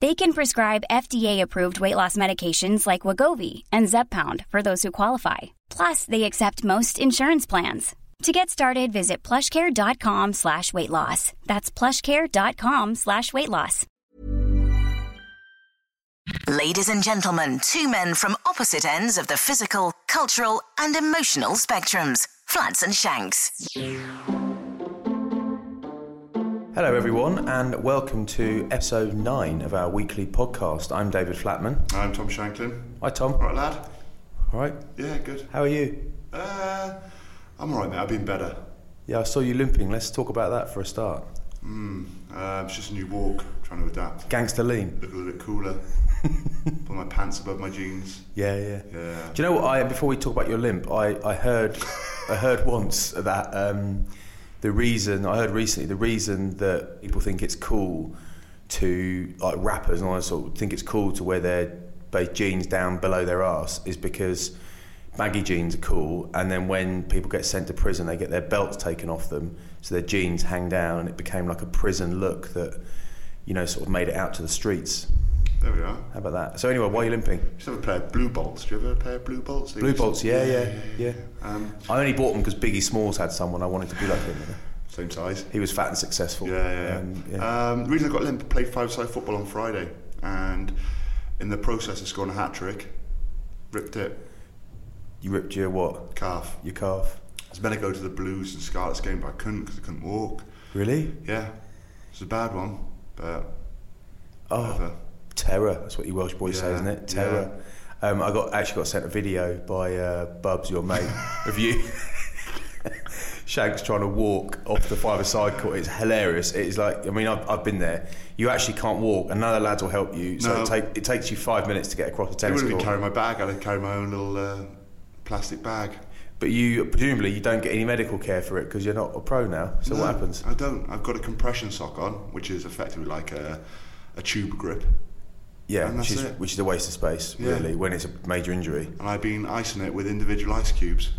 They can prescribe FDA-approved weight loss medications like Wegovy and Zepbound for those who qualify. Plus, they accept most insurance plans. To get started, visit plushcare.com slash weight loss. That's plushcare.com slash weight loss. Ladies and gentlemen, two men from opposite ends of the physical, cultural, and emotional spectrums. Flats and Shanks. Hello, everyone, and welcome to episode 9 of our weekly podcast. I'm David Flatman. I'm Tom Shanklin. Hi, Tom. All right, lad? All right. Yeah, good. How are you? Uh, I'm all right, mate. I've been better. Yeah, I saw you limping. Let's talk about that for a start. Mm, uh, it's just a new walk, trying to adapt. Gangster lean. Look a little bit cooler. Put my pants above my jeans. Yeah, yeah. Yeah. Do you know what? I before we talk about your limp, I, I heard I heard once that um, the reason I heard recently the reason that people think it's cool to like rappers and all that sort of think it's cool to wear their base jeans down below their ass is because baggy jeans are cool and then when people get sent to prison they get their belts taken off them so their jeans hang down and it became like a prison look that you know sort of made it out to the streets There we are. how about that so anyway why are you limping to have a pair of blue bolts. Do you ever have a pair of blue bolts? Blue bolts yeah yeah yeah, Um, I only bought them because Biggie Smalls had someone I wanted to be like him same size. he was fat and successful Yeah, yeah, yeah. Um, yeah. Um, the reason I got limp, played five-side football on Friday, and in the process of scoring a hat trick, ripped it, you ripped your what calf. your calf I was meant to go to the Blues and Scarlets game, but I couldn't because I couldn't walk. really Yeah, it's a bad one, but oh whatever. Terror that's what you Welsh boys say isn't it? terror. Um, I got actually got sent a video by uh, Bubs your mate of you. Shanks trying to walk off the five side court. It's hilarious. It's like I mean I've, I've been there. You actually can't walk. And none of the lads will help you. So No. it, take, it takes you five minutes to get across the tennis court. I wouldn't carry my bag. I'd carry my own little uh, plastic bag. but you presumably you don't get any medical care for it because you're not a pro now. So No, what happens? I don't. I've got a compression sock on, which is effectively like a, a tube grip, yeah which is, which is a waste of space Yeah. really when it's a major injury and I've been icing it with individual ice cubes.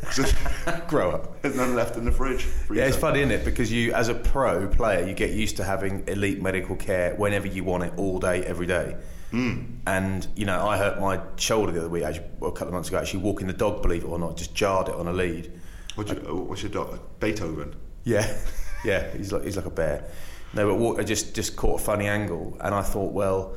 grow up There's none left in the fridge. Yeah, it's funny, isn't it? Because you, as a pro player, you get used to having elite medical care whenever you want it, all day, every day. Mm. And you know, I hurt my shoulder the other week, actually, well, a couple of months ago. Actually, walking the dog, believe it or not, just jarred it on a lead. What's your, oh, what's your dog? Beethoven. Yeah, yeah, he's like he's like a bear. No, but walk, I just just caught a funny angle, and I thought, well,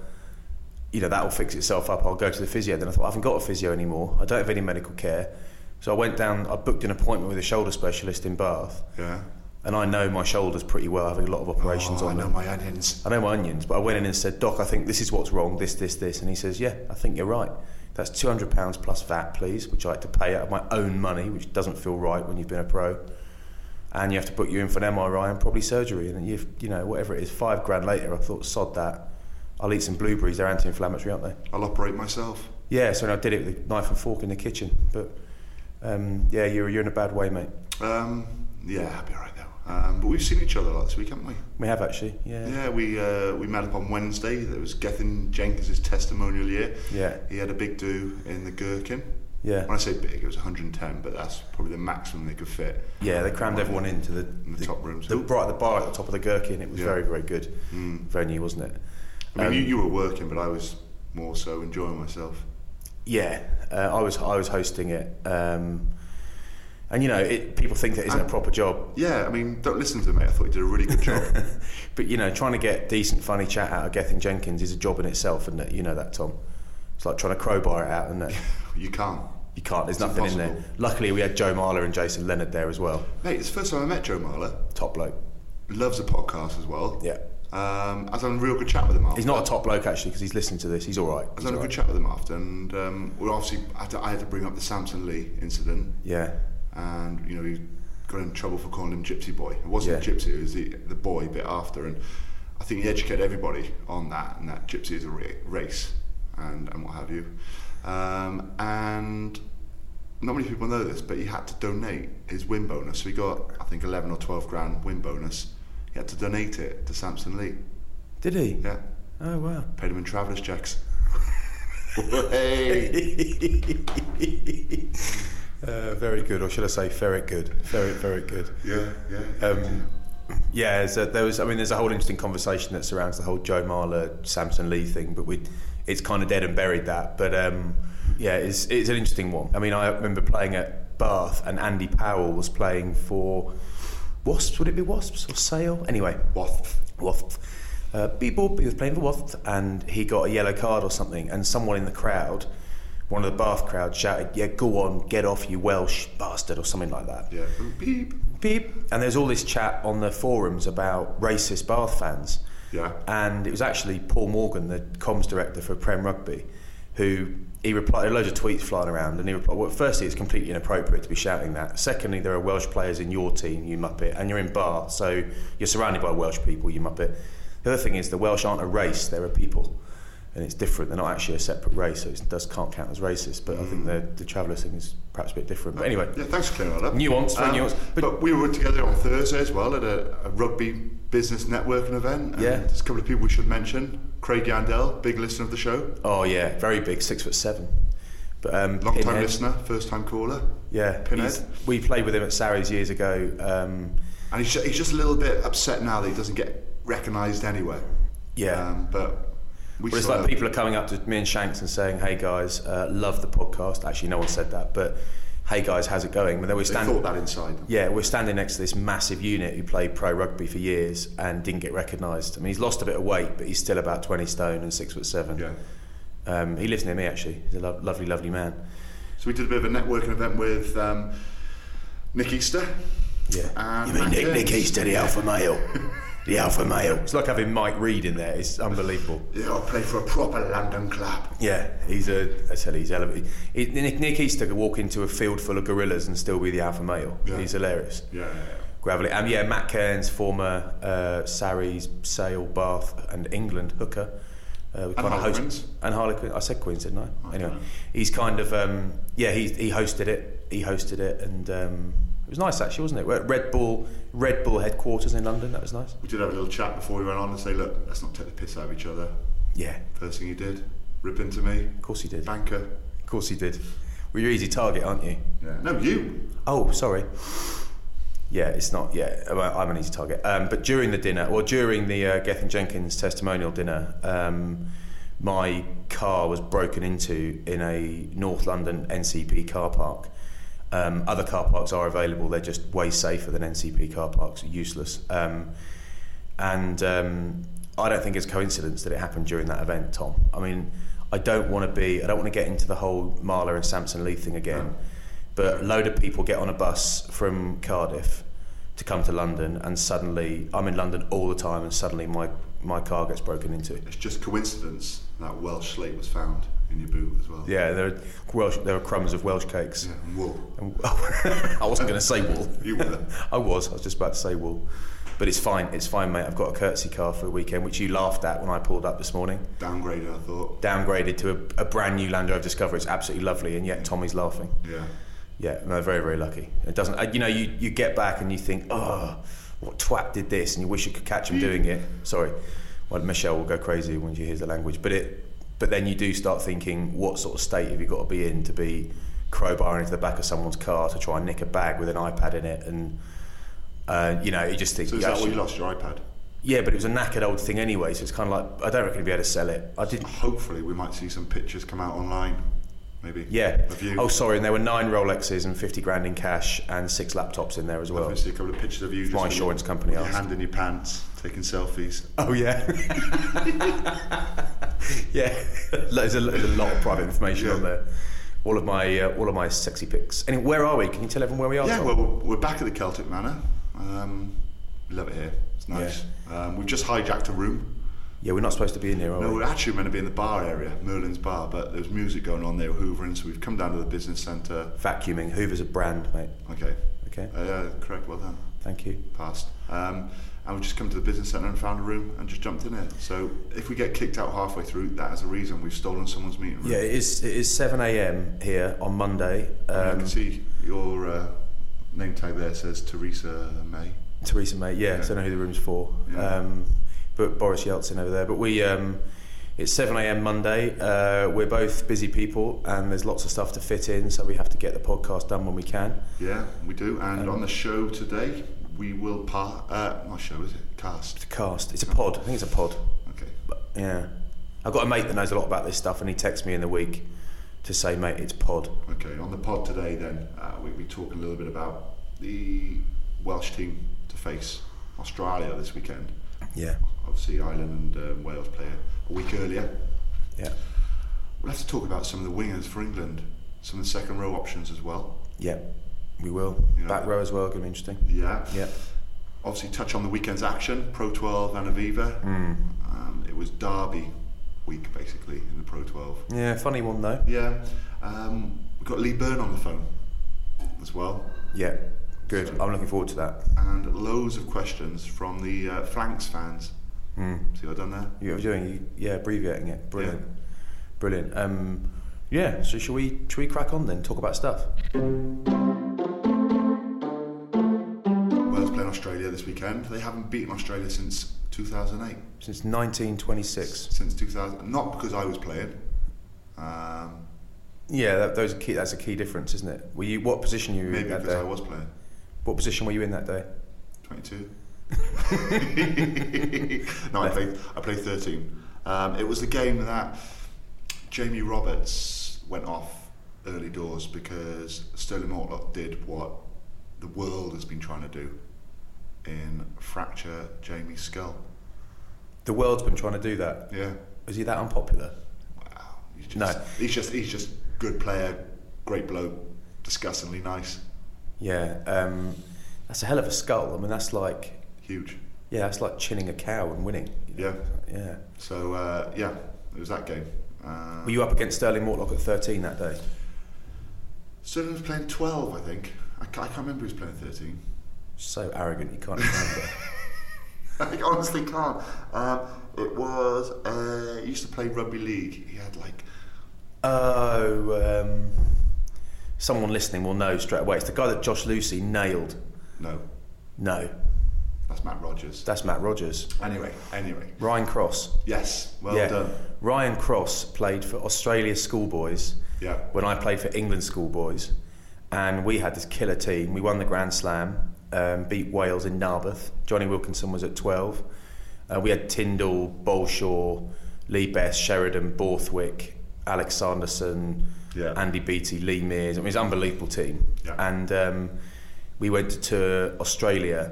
you know, that will fix itself up. I'll go to the physio. Then I thought, I haven't got a physio anymore. I don't have any medical care. So I went down. I booked an appointment with a shoulder specialist in Bath. Yeah. and I know my shoulders pretty well, having a lot of operations Oh, on I know them. my onions. I know my onions, but I went in and said, Doc, I think this is what's wrong, this, this, this. And he says, Yeah, I think you're right. That's £200 plus VAT, please, which I had to pay out of my own money, which doesn't feel right when you've been a pro. And you have to put you in for an MRI and probably surgery. And you've, you know, whatever it is, five grand later, I thought, sod that. I'll eat some blueberries, they're anti inflammatory, aren't they? I'll operate myself. Yeah, so I did it with a knife and fork in the kitchen. But um, yeah, you're, you're in a bad way, mate. Um, yeah, I'll be all right now. Um, but we've seen each other a lot this week, haven't we? We have actually, yeah. Yeah, we uh, we met up on Wednesday. There was Gethin Jenkins' testimonial year. Yeah. He had a big do in the Gherkin. Yeah. When I say big, it was 110, but that's probably the maximum they could fit. Yeah, they crammed everyone into the, In the top rooms. The, right at the bar at the top of the Gherkin. It was Yeah. very, very good venue, wasn't it? I mean, you, you were working, but I was more so enjoying myself. Yeah, uh, I was I was hosting it, um, and you know, it, people think that isn't a proper job, Yeah, I mean, don't listen to me. I thought you did a really good job. but you know, trying to get decent, funny chat out of Gethin Jenkins is a job in itself, isn't it? You know that, Tom. It's like trying to crowbar it out, isn't it? you can't. You can't. There's It's nothing in there. Luckily, we had Joe Marler and Jason Leonard there as well. Mate, it's the first time I met Joe Marler. Top bloke. Loves a podcast as well. Yeah. Um, I was having a real good chat with him after. He's not a top bloke actually because he's listening to this. He's all right. I was He's having a all good right. chat with him after, and um, well, obviously I had, to, I had to bring up the Samson Lee incident, Yeah. and you know he got in trouble for calling him Gypsy Boy. It wasn't Yeah. Gypsy; it was the, the boy bit after, and I think he educated everybody on that, and that Gypsy is a ra- race, and and what have you. Um, and not many people know this, but he had to donate his win bonus. So he got, I think, 11 or 12 grand win bonus. He had to donate it to Samson Lee. Did he? Yeah, Oh wow. paid him in travellers checks. hey. Uh, very good, or should I say, ferret good? Very, very good. Yeah, yeah. Um, yeah, so there was. I mean, there's a whole interesting conversation that surrounds the whole Joe Marler, Samson Lee thing, but we, it's kind of dead and buried that. But um, yeah, it's it's an interesting one. I mean, I remember playing at Bath, and Andy Powell was playing for Wasps. Would it be Wasps or Sale? Anyway, Wasp. Wasp. Uh, beep boop, he was playing for Wasp, and he got a yellow card or something, and someone in the crowd, one of the Bath crowd, shouted, "Yeah, go on, get off, you Welsh bastard," or something like that Yeah. Beep. beep. And there's all this chat on the forums about racist Bath fans. Yeah. And it was actually Paul Morgan, the comms director for Prem Rugby, who he replied, loads of tweets flying around, and he replied, well, firstly, it's completely inappropriate to be shouting that. Secondly, there are Welsh players in your team, you muppet, and you're in Bath, so you're surrounded by Welsh people, you muppet. The other thing is, the Welsh aren't a race, they're a people. And it's different. They're not actually a separate race, so it does can't count as racist. But I think hmm. the, the Travellers thing is perhaps a bit different. But anyway, Yeah, thanks for clearing that up. Nuance, very um, nuanced. But, But- we were together on Thursday as well at a, a rugby business networking event. and Yeah. There's a couple of people we should mention. Craig Yandell, big listener of the show. Oh yeah, very big, six foot seven. But um, Long time listener, first time caller. Yeah, Pinhead. we played with him at Sarries years ago. Um, And he's, ju- he's just a little bit upset now that he doesn't get recognised anywhere. yeah, Um, but we but it's like people are coming up to me and Shanks and saying, "Hey guys, uh, love the podcast." Actually, no one said that, but "Hey guys, how's it going?" But then we stand. thought that inside. Yeah, we're standing next to this massive unit who played pro rugby for years and didn't get recognised. I mean, he's lost a bit of weight, but he's still about twenty stone and six foot seven. Yeah. Um, he lives near me actually. He's a lo- lovely, lovely man. So we did a bit of a networking event with um, Nick Easter. Yeah. You mean Nick, Nick Easter, the alpha male? the alpha male. It's like having Mike Reed in there. It's unbelievable. Yeah, I play for a proper London club. Yeah, he's a. I said he's elevated. He, Nick, Nick Easter could walk into a field full of gorillas and still be the alpha male. Yeah. He's hilarious. Yeah, yeah, yeah. Gravelly. Um, yeah, Matt Cairns, former uh, Sarries, Sale, Bath, and England hooker. Uh, we kinda Harlequins. and Harlequin. I said Queens, didn't I? I anyway, know. he's kind of um, yeah. He he hosted it. He hosted it, and um, it was nice actually, wasn't it? We're at Red Bull Red Bull headquarters in London. That was nice. We did have a little chat before we went on and say, look, let's not take the piss out of each other. Yeah, First thing he did, rip into me, of course he did. Banker. Of course he did. Well, you're easy target, aren't you? Yeah. No, you. Oh, sorry. Yeah, it's not. Yeah, I'm an easy target. Um, but during the dinner, or during the uh, Gethin Jenkins testimonial dinner, um, my car was broken into in a North London NCP car park. Um, other car parks are available; they're just way safer than NCP car parks. Useless. Um, and um, I don't think it's coincidence that it happened during that event, Tom. I mean, I don't want to be, I don't want to get into the whole Marler and Samson Lee thing again, but a load of people get on a bus from Cardiff to come to London, and suddenly I'm in London all the time, and suddenly my, my car gets broken into. It's just coincidence that Welsh slate was found in your boot as well. Yeah, there are, Welsh, there are crumbs of Welsh cakes. Yeah, and wool. And- I wasn't going to say wool. You were. I was. I was just about to say wool. But it's fine. It's fine, mate. I've got a courtesy car for the weekend, which you laughed at when I pulled up this morning. Downgraded, I thought. Downgraded to a, a brand new Land Rover Discovery. It's absolutely lovely, and yet Tommy's laughing. Yeah. Yeah, no, very, very lucky. It doesn't. uh, You know, you, you get back and you think, oh, what twat did this, and you wish you could catch him doing it. Sorry, well, Michelle will go crazy when she hears the language. But it, but then you do start thinking, what sort of state have you got to be in to be crowbar into the back of someone's car to try and nick a bag with an iPad in it, and uh, you know, you just think. So is you that why you lost your iPad? Yeah, but it was a knackered old thing anyway, so it's kind of like I don't reckon you'd be able to sell it. I didn't. Hopefully, we might see some pictures come out online. Maybe. Yeah. Oh, sorry, and there were nine Rolexes and fifty grand in cash and six laptops in there as well. Obviously, a couple of pictures of you. just my insurance company Your hand in your pants, taking selfies. Oh yeah. yeah. there's, a, there's a lot of private information Yeah. on there. All of my uh, all of my sexy pics. Anyway, where are we? Can you tell everyone where we are? Yeah, well, we're we're back at the Celtic Manor. Um, we love it here. It's nice. Um, we've just hijacked a room. yeah, we're not supposed to be in here, are we? No, we? we're actually meant to be in the bar area, Merlin's bar, but there's music going on there, hoovering, so we've come down to the business centre. Vacuuming. Hoover's a brand, mate. Okay. Okay. Uh, yeah, correct, well done. Thank you. Passed. Um, and we've just come to the business centre and found a room and just jumped in it. So if we get kicked out halfway through, that is a reason we've stolen someone's meeting room. Yeah, it is. It is seven a.m. here on Monday. I Um, can see your uh, name tag there says Theresa May. Theresa May. Yeah, so I know who the room's for. Yeah. Um, but Boris Yeltsin over there. But we. Um, it's 7 a.m. Monday. Uh, we're both busy people, and there's lots of stuff to fit in, so we have to get the podcast done when we can. Yeah, we do. Um, And on the show today, we will part. Uh, not show, is it? Cast. The cast. It's a pod. I think it's a pod. Okay. But, yeah. I've got a mate that knows a lot about this stuff, and he texts me in the week to say, mate, it's pod. Okay, on the pod today, then uh, we'll be talking a little bit about the Welsh team to face Australia this weekend. Yeah. Obviously, Ireland and um, Wales play a week earlier. Yeah. We'll have to talk about some of the wingers for England, some of the second row options as well. Yeah. We will. Yeah. Back row as well, going to be interesting. Yeah. Yeah. Obviously, touch on the weekend's action, Pro 12 and Aviva. Hmm. Um, it was Derby week, basically, in the Pro 12. Yeah, funny one though. Yeah. Um, we've got Lee Byrne on the phone as well. Yeah. Good. So- I'm looking forward to that. And loads of questions from the uh, Flanks fans. Hmm. See what I've done there? You're doing, yeah, abbreviating it. Brilliant. Brilliant. Um, yeah, so should we, should we crack on then, talk about stuff? Wales playing Australia this weekend. They haven't beaten Australia since 2008. Since 1926. Since 2000. Not because I was playing. Um, Yeah, that, those key, that's a key difference, isn't it? Were you, what position were you maybe in that because day? I was playing. What position were you in that day? 22. no, I played. I played 13. Um, it was the game that Jamie Roberts went off early doors because Stirling Mortlock did what the world has been trying to do in fracture Jamie's skull. The world's been trying to do that. Yeah. Is he that unpopular? Wow. He's just, No. He's just. He's just good player, great bloke, disgustingly nice, Yeah. Um, that's a hell of a skull. I mean, that's like, huge. yeah, that's like chinning a cow and winning. you know? Yeah. So uh, yeah, it was that game. Uh, Were you up against Stirling Mortlock at 13 that day? Stirling was playing 12, I think. I, ca- I can't remember who was playing 13. So arrogant, you can't remember. I honestly can't. Um, it was. Uh, he used to play rugby league. He had like. oh, um, someone listening will know straight away. It's the guy that Josh Lewsey nailed. No, No, that's Matt Rogers. that's Matt Rogers. Anyway, anyway. Ryan Cross. Yes, well yeah. done. Ryan Cross played for Australia schoolboys Yeah. when I played for England schoolboys. And we had this killer team. We won the Grand Slam, um, beat Wales in Narberth. Jonny Wilkinson was at 12. Uh, we had Tindall, Balshaw, Lee Best, Sheridan, Borthwick, Alex Sanderson, Yeah. Andy Beattie, Lee Mears. I mean, it was an unbelievable team. Yeah. And um, we went to Australia,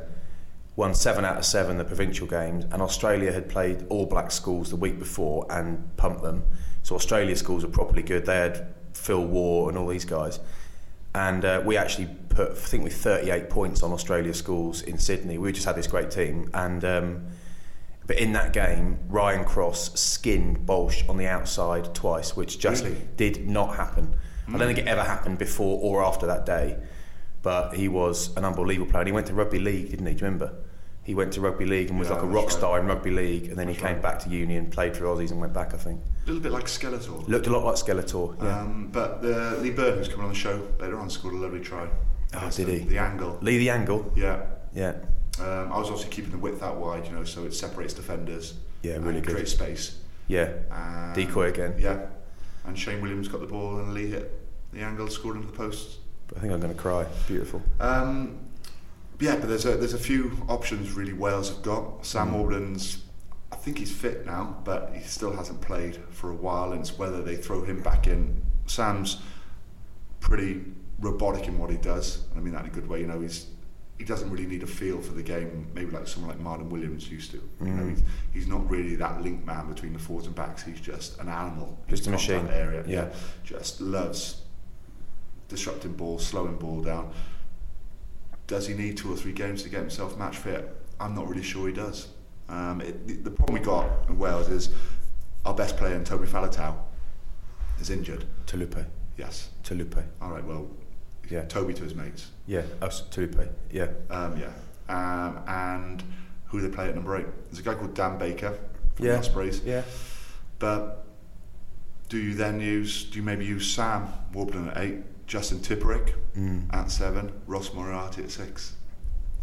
won seven out of seven the provincial games, and Australia had played All Black schools the week before and pumped them. So Australia schools were properly good. They had Phil Waugh and all these guys. And uh, we actually put, I think, with 38 points on Australia schools in Sydney. We just had this great team. And um, but in that game, Ryan Cross skinned Bolsh on the outside twice, which just Really? did not happen. I don't think it ever happened before or after that day. But he was an unbelievable player. And he went to rugby league, didn't he? Do you remember? He went to rugby league and was Yeah, like a that's rock right. star in rugby league, and then he came right. back to Union, played for Aussies, and went back. I think A little bit like Skeletor. looked a lot like Skeletor. Yeah. Um, but uh, Lee Byrne, who's coming on the show later on, scored a lovely try. Oh, did the, he? The angle. Lee the angle. Yeah. Yeah. Um, I was also keeping the width out wide, you know, so it separates defenders. Yeah, really good. Creates space. Yeah. And Decoy again. Yeah. And Shane Williams got the ball and Lee hit the angle scored into the post. I think I'm going to cry. Beautiful. Um, yeah, but there's a there's a few options really Wales have got. Sam Warburton's, I think he's fit now, but he still hasn't played for a while, and it's whether they throw him back in. Sam's pretty robotic in what he does. and I mean that in a good way. You know, he's he doesn't really need a feel for the game, maybe like someone like Martyn Williams used to. You know, he's, he's not really that link man between the forwards and backs. He's just an animal. Just a machine. Area. Yeah. just loves disrupting ball, slowing ball down. Does he need two or three games to get himself match fit? I'm not really sure he does. Um, it, the, the problem we got in Wales is our best player, in Toby Faletau, is injured. Taulupe. Yes. Taulupe. All right. Well, Yeah. Toby to his mates. Yeah. Oh, Taulupe. Yeah. Um, yeah. Um, and who do they play at number eight? There's a guy called Dan Baker from Yeah. the Ospreys. Yeah. But do you then use? Do you maybe use Sam Warburton at eight, Justin Tipuric mm. at seven, Ross Moriarty at six?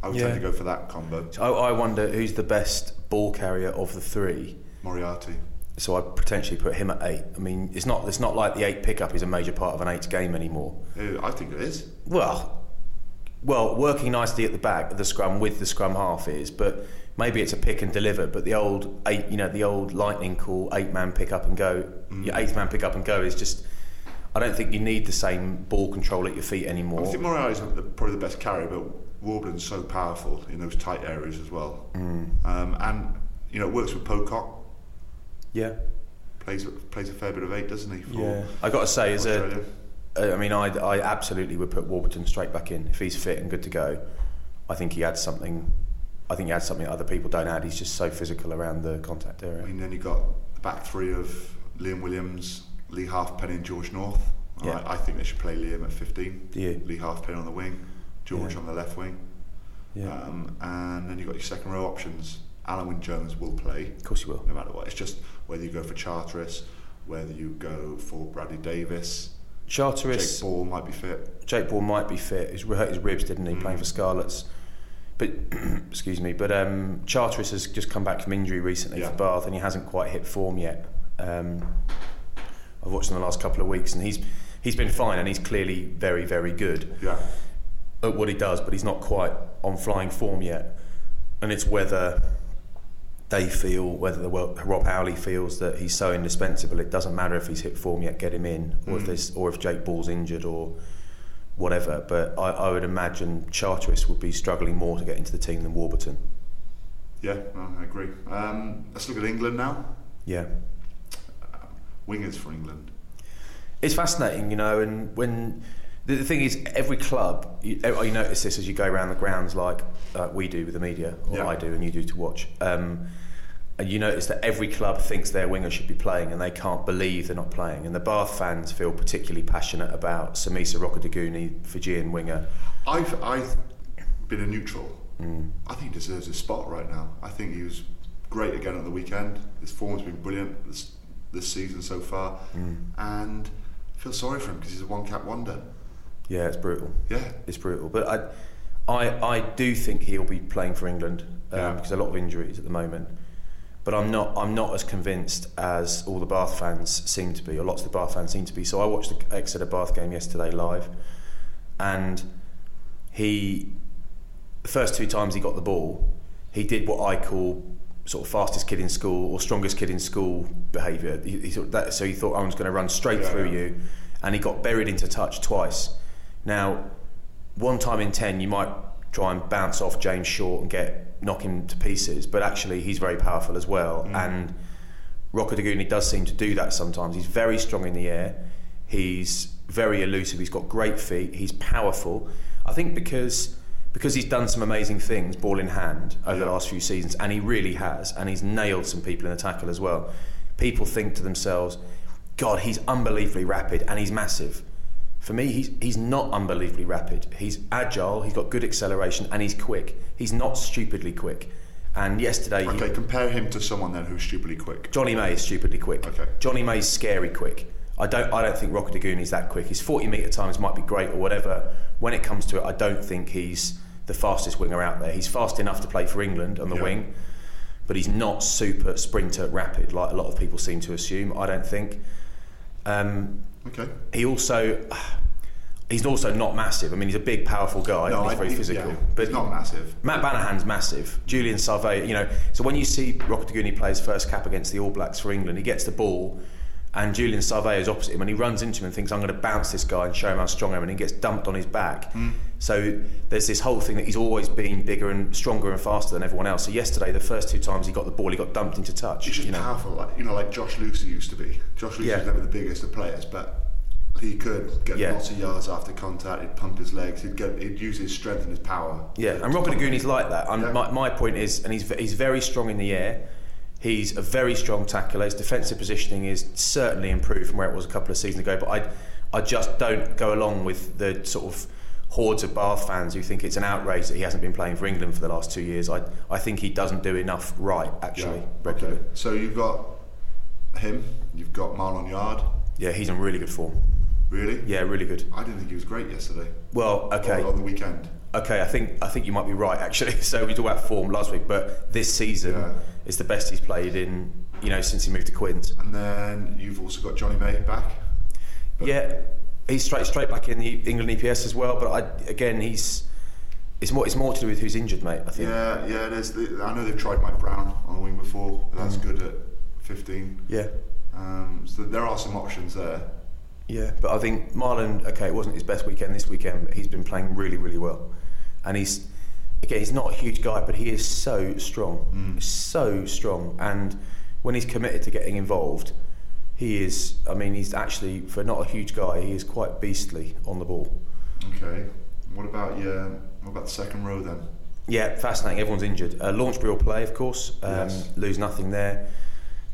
I would Yeah. tend to go for that combo. I, I wonder who's the best ball carrier of the three. Moriarty. So I'd potentially put him at eight. I mean, it's not it's not like the eight pickup is a major part of an eight game anymore. I think it is. Well, well, working nicely at the back of the scrum with the scrum half is, but maybe it's a pick and deliver. But the old eight, you know, the old lightning call eight man pick up and go, your mm. eighth man pick up and go is just. I don't think you need the same ball control at your feet anymore. I think Moriarty's is probably the best carrier, but Warburton's so powerful in those tight areas as well. Mm. Um, and you know, it works with Pocock. Yeah, Plays plays a fair bit of eight, doesn't he? Yeah. I got to say, as a? Uh, I mean, I, I absolutely would put Warburton straight back in if he's fit and good to go. I think he adds something. I think he adds something that other people don't add. He's just so physical around the contact area. I mean, then you got the back three of Liam Williams, Leigh Halfpenny, and George North. Yeah. I, I think they should play Liam at 15. Do you? Leigh Halfpenny on the wing, George Yeah. on the left wing. Yeah, Um, and then you've got your second row options. Alun Wyn Jones will play, of course he will. no matter what. It's just whether you go for Charteris, whether you go for Bradley Davies. Charteris, Jake Ball might be fit. Jake Ball might be fit. He's hurt his ribs, didn't he, playing for Scarlets? But excuse me, but um, Charteris has just come back from injury recently Yeah. for Bath, and he hasn't quite hit form yet. Um, I've watched him the last couple of weeks, and he's he's been fine, and he's clearly very very good. Yeah. at what he does, but he's not quite on flying form yet. And it's whether they feel, whether the Wel- Rob Howley feels that he's so indispensable, it doesn't matter if he's hit form yet, get him in, or if there's, or if Jake Ball's injured or whatever. But I, I would imagine Charteris would be struggling more to get into the team than Warburton. Yeah, I agree. Um, let's look at England now. Yeah. Wingers for England. It's fascinating, you know, and when the, the thing is, every club, you, eh, you notice this as you go around the grounds, like uh, we do with the media, or Yeah. I do, and you do to watch. Um, and you notice that every club thinks their winger should be playing, and they can't believe they're not playing. And the Bath fans feel particularly passionate about Semesa Rokoduguni, Fijian winger. I've I've been a neutral. Mm. I think he deserves a spot right now. I think he was great again at the weekend. His form's been brilliant this this season so far, Mm. and I feel sorry for him because he's a one cap wonder. Yeah, it's brutal. Yeah, It's brutal, but I, I, I do think he'll be playing for England um, Yeah. because a lot of injuries at the moment. But I'm not, I'm not as convinced as all the Bath fans seem to be, or lots of the Bath fans seem to be. So I watched the Exeter Bath game yesterday live, and he, the first two times he got the ball, he did what I call sort of fastest kid in school or strongest kid in school behaviour. He, he thought that, so he thought Owen's going to run straight Yeah, through yeah. you, and he got buried into touch twice. Now, one time in ten, you might try and bounce off James Short and get knock him to pieces, but actually he's very powerful as well. Mm. And Rokoduguni does seem to do that sometimes. He's very strong in the air. He's very elusive. He's got great feet. He's powerful. I think because because he's done some amazing things, ball in hand, over the last few seasons, and he really has, and he's nailed some people in the tackle as well. People think to themselves, "God, he's unbelievably rapid and he's massive." For me, he's he's not unbelievably rapid. He's agile. He's got good acceleration and he's quick. He's not stupidly quick. And yesterday, he- okay. Compare him to someone then who's stupidly quick. Jonny May is stupidly quick. Okay. Jonny May's scary quick. I don't I don't think Rokoduguni is that quick. His 40 metre times might be great or whatever. When it comes to it, I don't think he's the fastest winger out there. He's fast enough to play for England on the Yeah. wing, but he's not super sprinter rapid like a lot of people seem to assume. I don't think. Um, Okay. he also He's also not massive. I mean, he's a big, powerful guy. No, he's I- very he- physical. yeah, but he's not massive. Matt Banahan's massive. Julian Savea, you know. So when you see Rokoduguni play his first cap against the All Blacks for England, he gets the ball, and Julian Savea is opposite him, and he runs into him and thinks, "I'm going to bounce this guy and show him how strong I am," and he gets dumped on his back. Hmm. So there's this whole thing that he's always been bigger and stronger and faster than everyone else. So yesterday, the first two times he got the ball, he got dumped into touch. He's just you know. powerful, like you know, like Josh Lewsey used to be. Josh Lewsey Yeah. was never the biggest of players, but he could get Yeah. lots of yards after contact. He'd pump his legs. He'd get. He'd use his strength and his power. Yeah, and Robert Rokoduguni's like that. And Yeah. my, my point is, and he's he's very strong in the air. He's a very strong tackler. His defensive positioning is certainly improved from where it was a couple of seasons ago. But I, I just don't go along with the sort of hordes of Bath fans who think it's an outrage that he hasn't been playing for England for the last two years. I, I think he doesn't do enough right actually Yeah. regularly. Okay. So you've got him. You've got Marland Yarde. Yeah, he's in really good form. Really? Yeah, really good. I didn't think he was great yesterday. Well, okay. On, on the weekend. Okay, I think I think you might be right actually. So we talked about form last week, but this season Yeah. is the best he's played in you know since he moved to Quins. And then you've also got Jonny May back. Yeah, he's straight straight back in the England EPS as well. But I, again, he's it's more it's more to do with who's injured, mate. I think. Yeah, yeah. There's. The, I know they've tried Mike Brown on the wing before. That's Mm. good at 15. Yeah, Um, so there are some options there. Yeah. But I think Marland. Okay, it wasn't his best weekend this weekend, but he's been playing really, really well, and he's again he's not a huge guy, but he is so strong, so strong, and when he's committed to getting involved. He is. I mean, he's actually for not a huge guy. He is quite beastly on the ball. Okay. What about your? What about the second row then? Yeah, fascinating. Everyone's injured. Uh, Launchbury will play, of course. Um, Yes. Lose nothing there.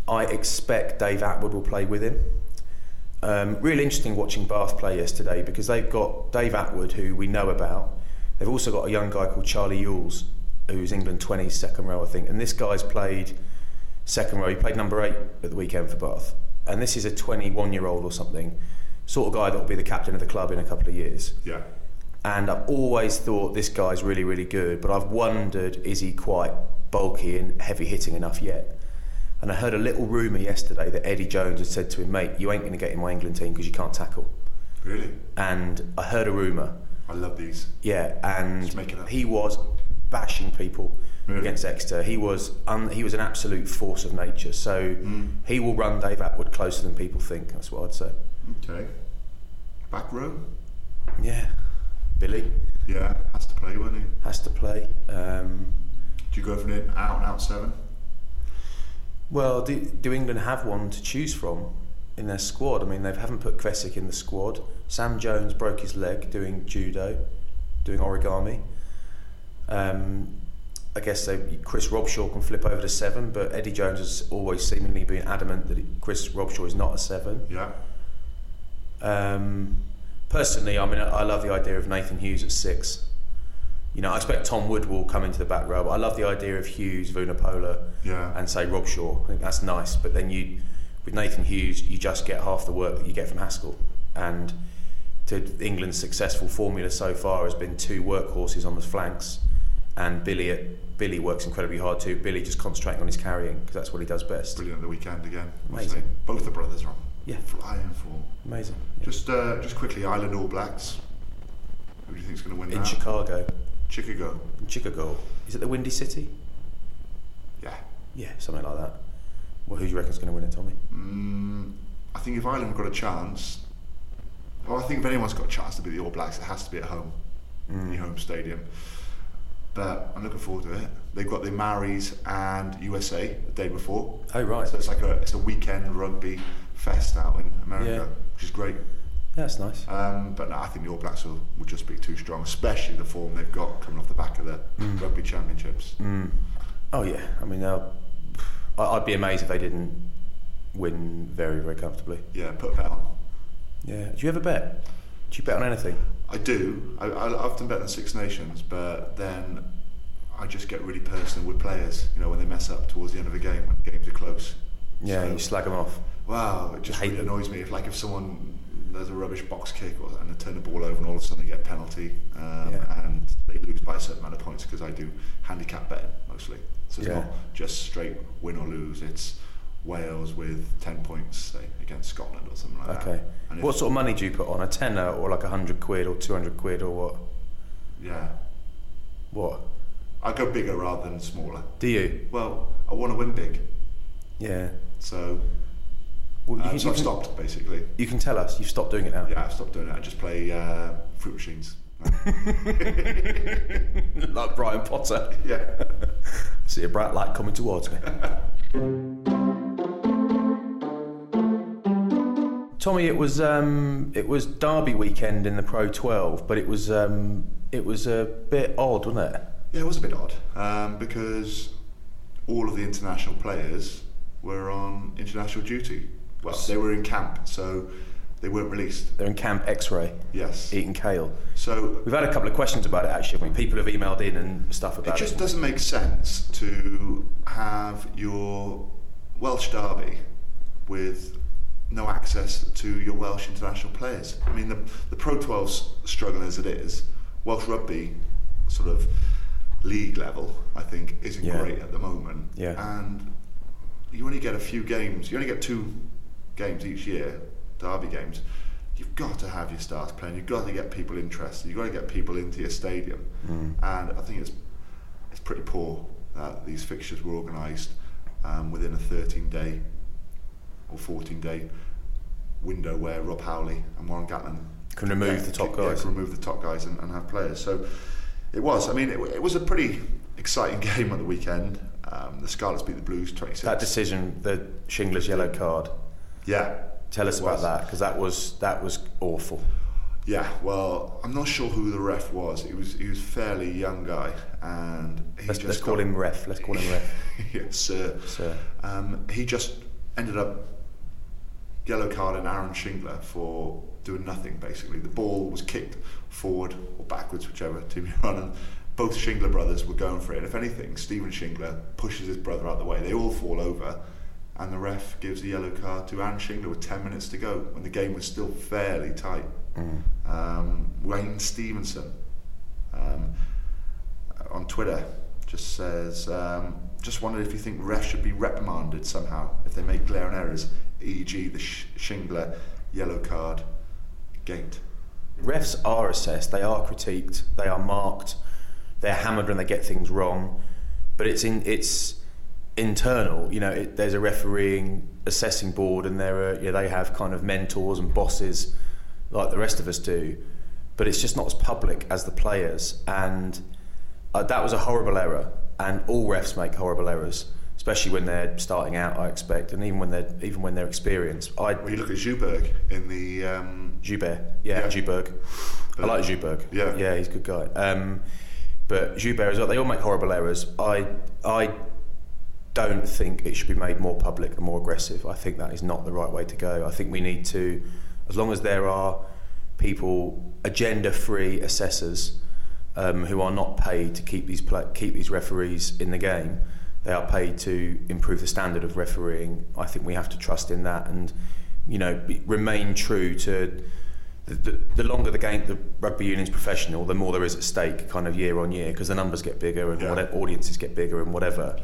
I expect Dave Attwood will play with him. Um, really interesting watching Bath play yesterday because they've got Dave Attwood, who we know about. They've also got a young guy called Charlie Ewels, who's England 20s second row, I think. And this guy's played second row. He played number eight at the weekend for Bath. And this is a 21 year old or something, sort of guy that will be the captain of the club in a couple of years Yeah. and I've always thought this guy's really, really good. But I've wondered, is he quite bulky and heavy hitting enough yet? And I heard a little rumour yesterday that Eddie Jones had said to him, "Mate, you ain't going to get in my England team because you can't tackle." Really? And I heard a rumour, I love these. yeah, and Just make it up. he was bashing people Really? against Exeter. He was un, he was an absolute force of nature. So Mm. he will run Dave Attwood closer than people think. That's what I'd say. Okay. Back row. Yeah, Billy Yeah, has to play, won't he? has to play. Um, Do you go for an out and out seven? Well, do, do England have one to choose from in their squad? I mean, they haven't put Kvesic in the squad. Sam Jones broke his leg doing judo, doing origami. Um, I guess they, Chris Robshaw can flip over to seven, but Eddie Jones has always seemingly been adamant that Chris Robshaw is not a seven. Yeah. Um, personally, I mean, I love the idea of Nathan Hughes at six. You know, I expect Tom Wood will come into the back row, but I love the idea of Hughes, Vunipola, Yeah. and say Robshaw. I think that's nice. But then you, with Nathan Hughes, you just get half the work that you get from Haskell. And to England's successful formula so far has been two workhorses on the flanks, and Billy at, Billy works incredibly hard too. Billy just concentrating on his carrying because that's what he does best. Brilliant the weekend again. Amazing. Both the brothers are on. Yeah. Flying form. Amazing. Just, uh, just quickly, Ireland All Blacks. Who do you think is going to win In that? Chicago, Chicago. Chicago, is it the Windy City? Yeah. Yeah, something like that. Well, who do you reckon's going to win it, Tommy? Mm, I think if Ireland have got a chance, well, I think if anyone's got a chance to be the All Blacks, it has to be at home, in your home stadium. But I'm looking forward to it. They've got the Maoris and USA the day before. Oh right. So it's like a it's a weekend rugby fest out in America, Yeah. which is great. Yeah, that's nice. Um, but no, I think the All Blacks will, will just be too strong, especially the form they've got coming off the back of the rugby championships. Oh yeah, I mean, I- I'd be amazed if they didn't win very, very comfortably. Yeah, put a bet on. Yeah. Do you ever bet? Do you bet on anything? I do. I, I often bet on Six Nations, but then I just get really personal with players. You know, when they mess up towards the end of a game, when games are close. Yeah, So- you slag them off. Wow, it just really annoys me. If like if someone there's a rubbish box kick or, and they turn the ball over and all of a sudden they get a penalty um, Yeah. and they lose by a certain amount of points because I do handicap betting mostly. So it's Yeah. not just straight win or lose. It's Wales with 10 points, say, against Scotland or something like that. Okay. And What sort of money do you put on a tenner or like a hundred quid or two hundred quid or what? Yeah. What? I go bigger rather than smaller. Do you? Well, I want to win big. Yeah. So, Well, you, um, can, so I've stopped, basically. you can tell us you've stopped doing it now. Yeah, I've stopped doing it. I just play uh, fruit machines. like Brian Potter. yeah. See a bright light coming towards me. Tommy, it was um, it was Derby weekend in the Pro 12, but it was um, it was a bit odd, wasn't it? Yeah, it was a bit odd um, because all of the international players were on international duty. Well, they were in camp, so they weren't released. They're in Camp X-Ray, Yes. eating kale. So We've had a couple of questions about it actually. People have emailed in and stuff about it about it. just doesn't make sense to have your Welsh derby with no access to your Welsh international players. I mean, the, the Pro 12's struggling as it is. Welsh rugby, sort of league level, I think, isn't Yeah. great at the moment. Yeah. And you only get a few games. You only get two games each year, derby games. You've got to have your stars playing. You've got to get people interested. You've got to get people into your stadium. Mm. And I think it's it's pretty poor that these fixtures were organised um, within a 13 day or 14 day window where Rob Howley and Warren Gatland Can remove the top yeah, guys. can remove the top guys and, and have players. So it was. I mean, it, it was a pretty exciting game at the weekend. Um, the Scarlets beat the Blues 26. That decision, the Shingler's yellow card. Yeah. Tell us about that because that was that was awful. Yeah, well, I'm not sure who the ref was. He was he was a fairly young guy, and he Let's, just let's call him ref. Let's call him ref. yes, sir. Sir. Um, he just ended up yellow carding Aaron Shingler for doing nothing. Basically, the ball was kicked forward or backwards, whichever team you're on. And both Shingler brothers were going for it. And if anything, Steven Shingler pushes his brother out of the way. They all fall over, and the ref gives a yellow card to Aaron Shingler with 10 minutes to go when the game was still fairly tight. Um, Wayne Stevenson. Um, on Twitter just says, um, just wondered if you think refs should be reprimanded somehow if they make glaring errors, e.g., the sh- Shingler yellow card gate. Refs are assessed, they are critiqued, they are marked, they're hammered when they get things wrong, but it's in it's internal. You know, it, there's a refereeing assessing board, and there are you know, they have kind of mentors and bosses like the rest of us do, but it's just not as public as the players, and uh, that was a horrible error. And all refs make horrible errors, especially when they're starting out. I expect, and even when they're even when they're experienced. I When you look at Zuberg in the um, Joubert, yeah, Yeah. Joubert. I like Joubert. Yeah. yeah, he's a good guy. Um, but Joubert as well. They all make horrible errors. I, I don't think it should be made more public and more aggressive. I think that is not the right way to go. I think we need to, as long as there are people, agenda-free assessors um, who are not paid to keep these pla keep these referees in the game. They are paid to improve the standard of refereeing. I think we have to trust in that and, you know, be, remain true to the, the, the longer the game, the rugby union's professional, the more there is at stake, kind of year on year, because the numbers get bigger and Yeah. whatever, audiences get bigger and whatever.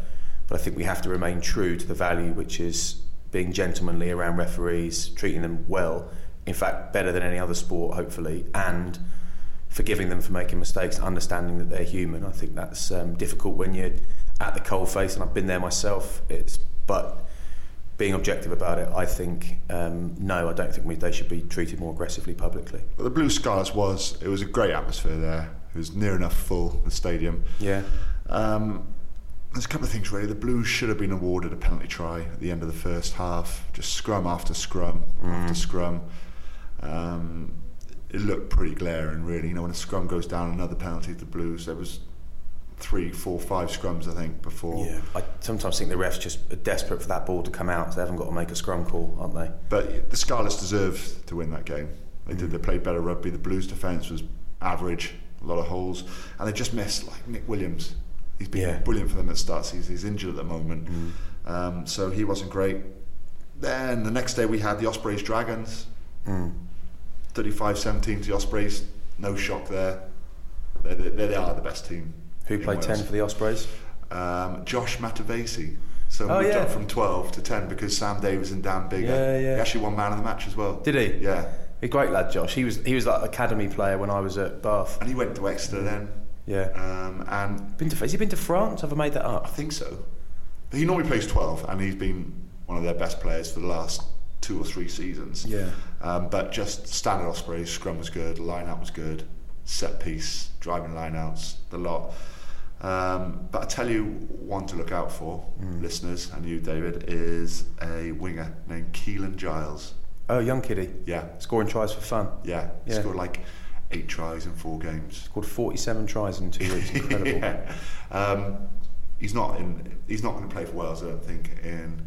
But I think we have to remain true to the value, which is being gentlemanly around referees, treating them well. In fact, better than any other sport, hopefully, and forgiving them for making mistakes, understanding that they're human. I think that's um, difficult when you're at the cold face, and I've been there myself. It's but being objective about it, I think um, no, I don't think we, they should be treated more aggressively publicly. but the Blue Scarlets was it was a great atmosphere there. It was near enough full the stadium. Yeah, Um, there's a couple of things really. The Blues should have been awarded a penalty try at the end of the first half. Just scrum after scrum after scrum. Um, it looked pretty glaring, really. You know, when a scrum goes down, another penalty to the Blues. There was three, four, five scrums, I think, before. yeah. I sometimes think the refs just are desperate for that ball to come out. So they haven't got to make a scrum call, aren't they? But the Scarlets deserved to win that game. They did. They played better rugby. The Blues' defence was average, a lot of holes, and they just missed like Nick Williams. He's been Yeah. brilliant for them at starts. He's, he's injured at the moment, um, so he wasn't great. Then the next day we had the Ospreys Dragons, 35-17 to the Ospreys. No shock there. They, they, they are the best team. Who played ten for the Ospreys? Um, Josh Matavesi. So So Oh, we yeah. jumped from 12 to 10 because Sam Davies and Dan Biggar. Yeah, yeah. He actually won man of the match as well. Did he? Yeah. A great lad, Josh. He was he was like academy player when I was at Bath. And he went to Exeter then. Yeah. Um, and Been to, has he been to France? Have I made that up? I think so. He normally plays 12 and he's been one of their best players for the last two or three seasons. Yeah. Um, but just standard Ospreys, scrum was good, line out was good, set piece, driving line outs, the lot. Um, but I tell you one to look out for, Hmm. listeners, and you, David, is a winger named Keelan Giles. Oh, young kiddie. Yeah, Scoring tries for fun. yeah, he Yeah. scored like eight tries in four games. Scored 47 tries in two weeks. Incredible. yeah. Um, he's not in. He's not going to play for Wales. I don't think in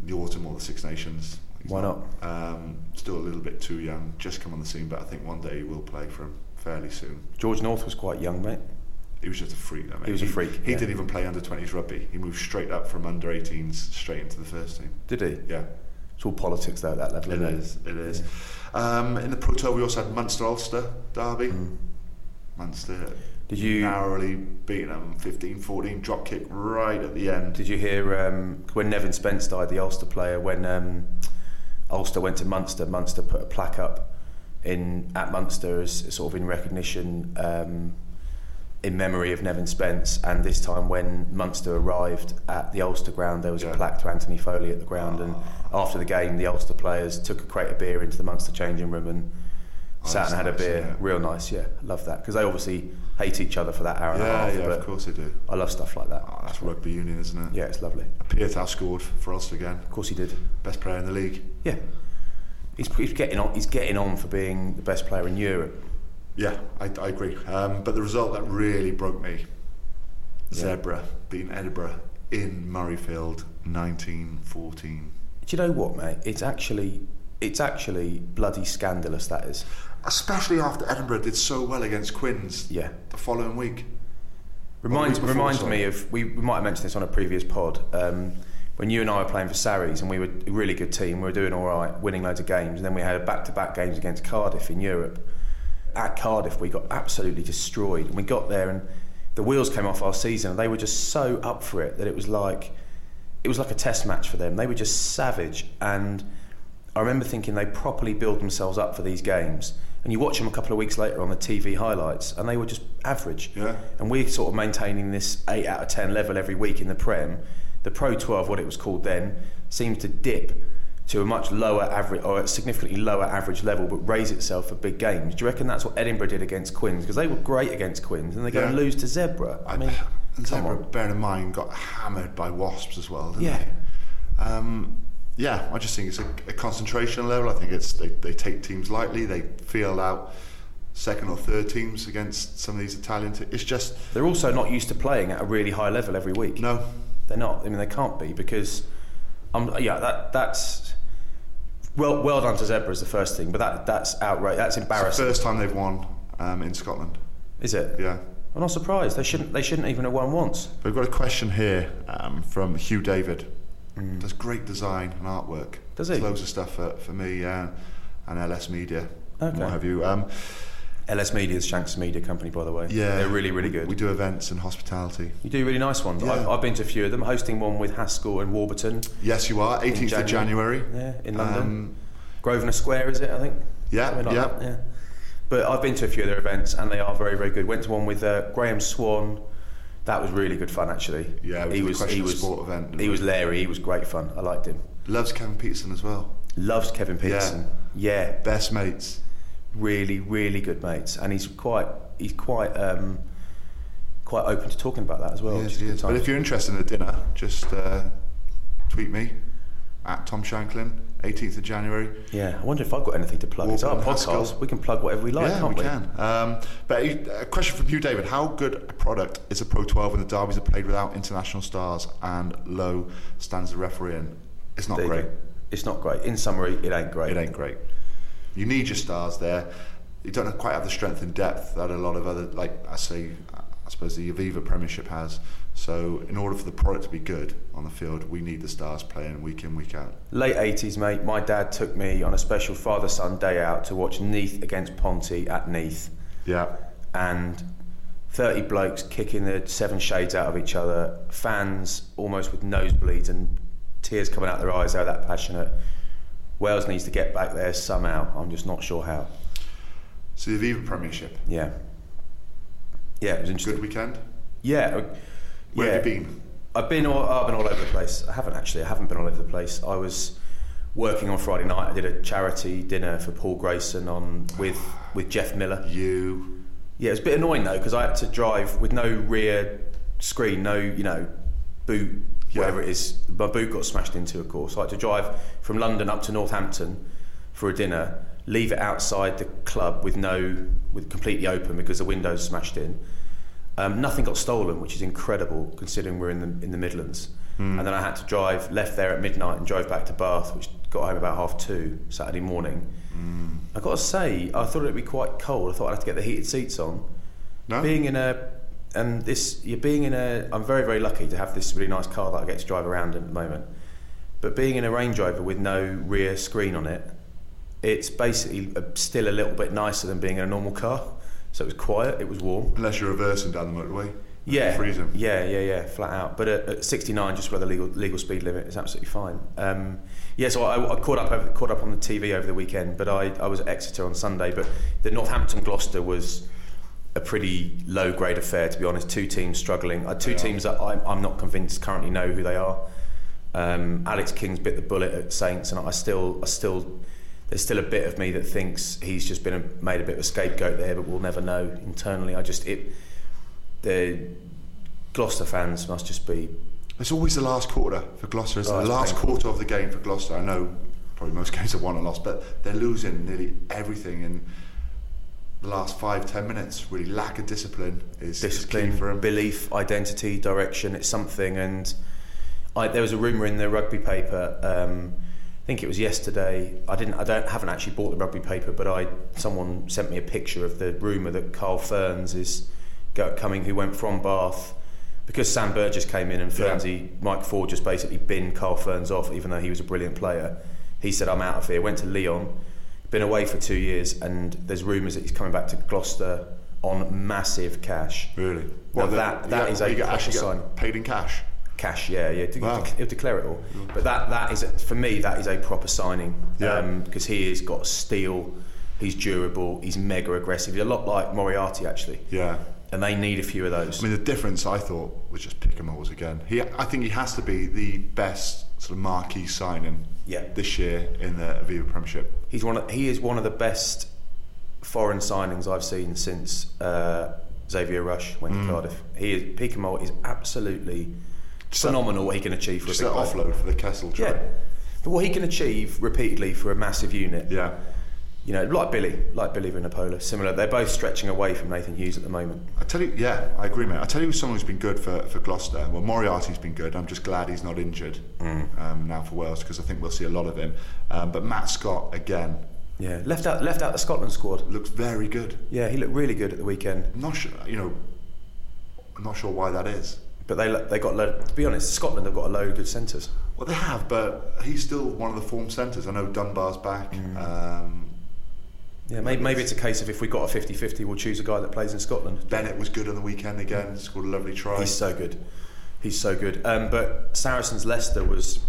the autumn or the Six Nations. He's Why not? Um, still a little bit too young. Just come on the scene, but I think one day he will play for him fairly soon. George North was quite young, mate. He was just a freak. Though, mate. He was a freak, He yeah. didn't even play under 20s rugby. He moved straight up from under 18s straight into the first team. Did he? Yeah. It's all politics though at that level. It is. It is. Um, in the Pro 12, we also had Munster Ulster derby. Munster Mm. Did you- narrowly beat them 15-14 drop kick right at the end. Did you hear um, when Nevin Spence died, the Ulster player, when um, Ulster went to Munster, Munster put a plaque up in at Munster as sort of in recognition, um, in memory of Nevin Spence. And this time, when Munster arrived at the Ulster ground, there was Yeah. a plaque to Anthony Foley at the ground. And after the game, the Ulster players took a crate of beer into the Munster changing room and Oh, sat and had a beer. yeah. Real nice, yeah. Love that because they obviously hate each other for that hour and a Yeah, half. yeah, but of course they do. I love stuff like that. Oh, that's rugby union, isn't it? Yeah, it's lovely. Piutau scored for Ulster again. Of course he did. Best player in the league. Yeah, he's, he's getting on. He's getting on for being the best player in Europe. Yeah, I, I agree. Um, but the result that really broke me, Zebra beating Edinburgh in Murrayfield, 1914. Do you know what, mate? It's actually, it's actually bloody scandalous. That is. Especially after Edinburgh did so well against Quins Yeah. the following week. Reminds Well, we- before, reminds me of we, we might have mentioned this on a previous pod. Um, when you and I were playing for Sarries and we were a really good team, we were doing all right, winning loads of games, and then we had back-to-back games against Cardiff in Europe. At Cardiff, we got absolutely destroyed, and we got there, and the wheels came off our season, and they were just so up for it that it was like it was like a test match for them. They were just savage, and I remember thinking they properly build themselves up for these games. And you watch them a couple of weeks later on the TV highlights, and they were just average. Yeah. And we're sort of maintaining this eight out of ten level every week in the Prem. The Pro 12, what it was called then, seems to dip to a much lower average or a significantly lower average level, but raise itself for big games. Do you reckon that's what Edinburgh did against Quins? Because they were great against Quins, and they go Yeah. and lose to Zebra. I, mean, and Zebra, on. bearing in mind, got hammered by Wasps as well. Didn't Yeah. They? Um, yeah, I just think it's a, a concentration level. I think it's they, they take teams lightly. They feel out second or third teams against some of these Italian. It's just They're also not used to playing at a really high level every week. no. They're not. I mean, they can't be because, um, yeah, that that's well well done to Zebra is the first thing, but that that's outright. That's It's the embarrassing. first time they've won um, in Scotland. Is it? Yeah. I'm not surprised. They shouldn't. They shouldn't even have won once. We've got a question here um, from Hugh David. Does great design and artwork. Mm. Does he? Loads of stuff for, for me uh, and LS Media. and Okay. What have you? Um, LS Media is Shanks Media Company, by the way. yeah, they're really really good. We do events and hospitality. you do really nice ones. Yeah. I've, I've been to a few of them. Hosting one with Haskell and Warburton. Yes, you are. 18th of January. Yeah, in London. Um, Grosvenor Square, is it? I think. Yeah, like yeah. that, yeah. But I've been to a few of their events, and they are very, very good. Went to one with uh, Graeme Swann. That was really good fun, actually. Yeah, was he was he was Sport event, He was Larry. He was great fun. I liked him. Loves Kevin Pietersen as well. Loves Kevin Pietersen. Yeah, Yeah, Best mates. Really, really good mates, and he's quite he's quite um, quite open to talking about that as well. Yes, which is he good is. But if you're interested in a dinner, just uh, tweet me at Tom Shanklin, 18th of January. yeah, I wonder if I've got anything to plug. It's our podcast. Haskell. We can plug whatever we like, yeah, can't we we? can. Um, but a, a question from you, David. How good a product is a Pro 12 when the derbies are played without international stars and low standards of refereeing? It's not There great. It's not great. In summary, it ain't great. It ain't great. You need your stars there. You don't quite have the strength and depth that a lot of other, like I say, I suppose the Aviva Premiership has. So, in order for the product to be good on the field, we need the stars playing week in, week out. Late 80s, mate. My dad took me on a special father son day out to watch Neath against Ponty at Neath. Yeah. And 30 blokes kicking the seven shades out of each other, fans almost with nosebleeds and tears coming out their eyes. They're that passionate. Wales needs to get back there somehow. I'm just not sure how. So the Aviva Premiership. Yeah. Yeah, it was interesting. Good weekend. Yeah. Where yeah. have you been? I've been all, I've been all over the place. I haven't actually. I haven't been all over the place. I was working on Friday night. I did a charity dinner for Paul Grayson on with with Geoff Miller. You. Yeah, it was a bit annoying though because I had to drive with no rear screen, no you know boot, Yeah. whatever it is. My boot got smashed into, of course. I had to drive from London up to Northampton for a dinner, leave it outside the club with no with completely open because the windows smashed in. Um, nothing got stolen, which is incredible considering we're in the in the Midlands. And then I had to drive, left there at midnight, and drove back to Bath, which got home about half two Saturday morning. I got to say, I thought it'd be quite cold. I thought I'd have to get the heated seats on. No. Being in a and this, you're being in a. I'm very very lucky to have this really nice car that I get to drive around in at the moment. But being in a Range Rover with no rear screen on it, it's basically a, still a little bit nicer than being in a normal car. So it was quiet, it was warm. Unless you're reversing down the motorway. Yeah, Freezing. Yeah, yeah, yeah, flat out. But at, at 69, just where the legal legal speed limit is absolutely fine. Um, yeah, so I, I caught up over, caught up on the TV over the weekend, but I, I was at Exeter on Sunday. But the Northampton Gloucester was a pretty low grade affair, to be honest. Two teams struggling. Uh, two teams that I'm, I'm not convinced currently know who they are. Um, Alex King's bit the bullet at Saints, and I still, I still, there's still a bit of me that thinks he's just been a, made a bit of a scapegoat there, but we'll never know internally. I just it the Gloucester fans must just be It's always the last quarter for Gloucester. It's Oh, the last painful. quarter of the game for Gloucester. I know probably most games are won or lost, but they're losing nearly everything in the last five ten minutes. Really, lack of discipline is, is discipline, key for them. belief, identity, direction. It's something. And I, there was a rumor in the rugby paper. Um, I think it was yesterday. I didn't. I don't. Haven't actually bought the rugby paper, but I. Someone sent me a picture of the rumor that Carl Fearns is go, coming, who went from Bath. Because Sam Burgess came in and Yeah. Mike Ford just basically binned Carl Fearns off, even though he was a brilliant player. He said, I'm out of here. Went to Lyon, been away for two years, and there's rumours that he's coming back to Gloucester on massive cash. Really, Now the- that- that a get proper actually sign. paid in cash. Cash, yeah, yeah. Wow. He'll declare it all. Mm. But that, that is, a, for me, that is a proper signing. Yeah. Um, because he has got steel, he's durable, he's mega aggressive. He's a lot like Moriarty, actually. Yeah. And they need a few of those. I mean, the difference I thought was just Picamoles again. He, I think he has to be the best sort of marquee signing Yeah. this year in the Aviva Premiership. He's one. Of, he is one of the best foreign signings I've seen since uh, Xavier Rush went Mm. to Cardiff. He is Picamoles is absolutely phenomenal. What he can achieve for Just a that big player. offload for the Kessel. Yeah, but what he can achieve repeatedly for a massive unit. Yeah. You know, like Billy, like Billy Vunipola, similar. They're both stretching away from Nathan Hughes at the moment. I tell you, yeah, I agree, mate. I tell you, who's someone who's been good for, for Gloucester. Well, Moriarty's been good. I'm just glad he's not injured um, now for Wales because I think we'll see a lot of him. Um, but Matt Scott again Yeah, left out, left out the Scotland squad. looks very good. Yeah, he looked really good at the weekend. Not sure, you know, I'm not sure why that is. But they they got lo- to be honest, Scotland have got a load of good centres. Well, they have, but he's still one of the form centres. I know Dunbar's back. Um, Yeah, maybe, maybe it's a case of if we've got a 50-50, we'll choose a guy that plays in Scotland. Bennett was good on the weekend again. Scored a lovely try. He's so good. He's so good. Um, but Saracens Leicester was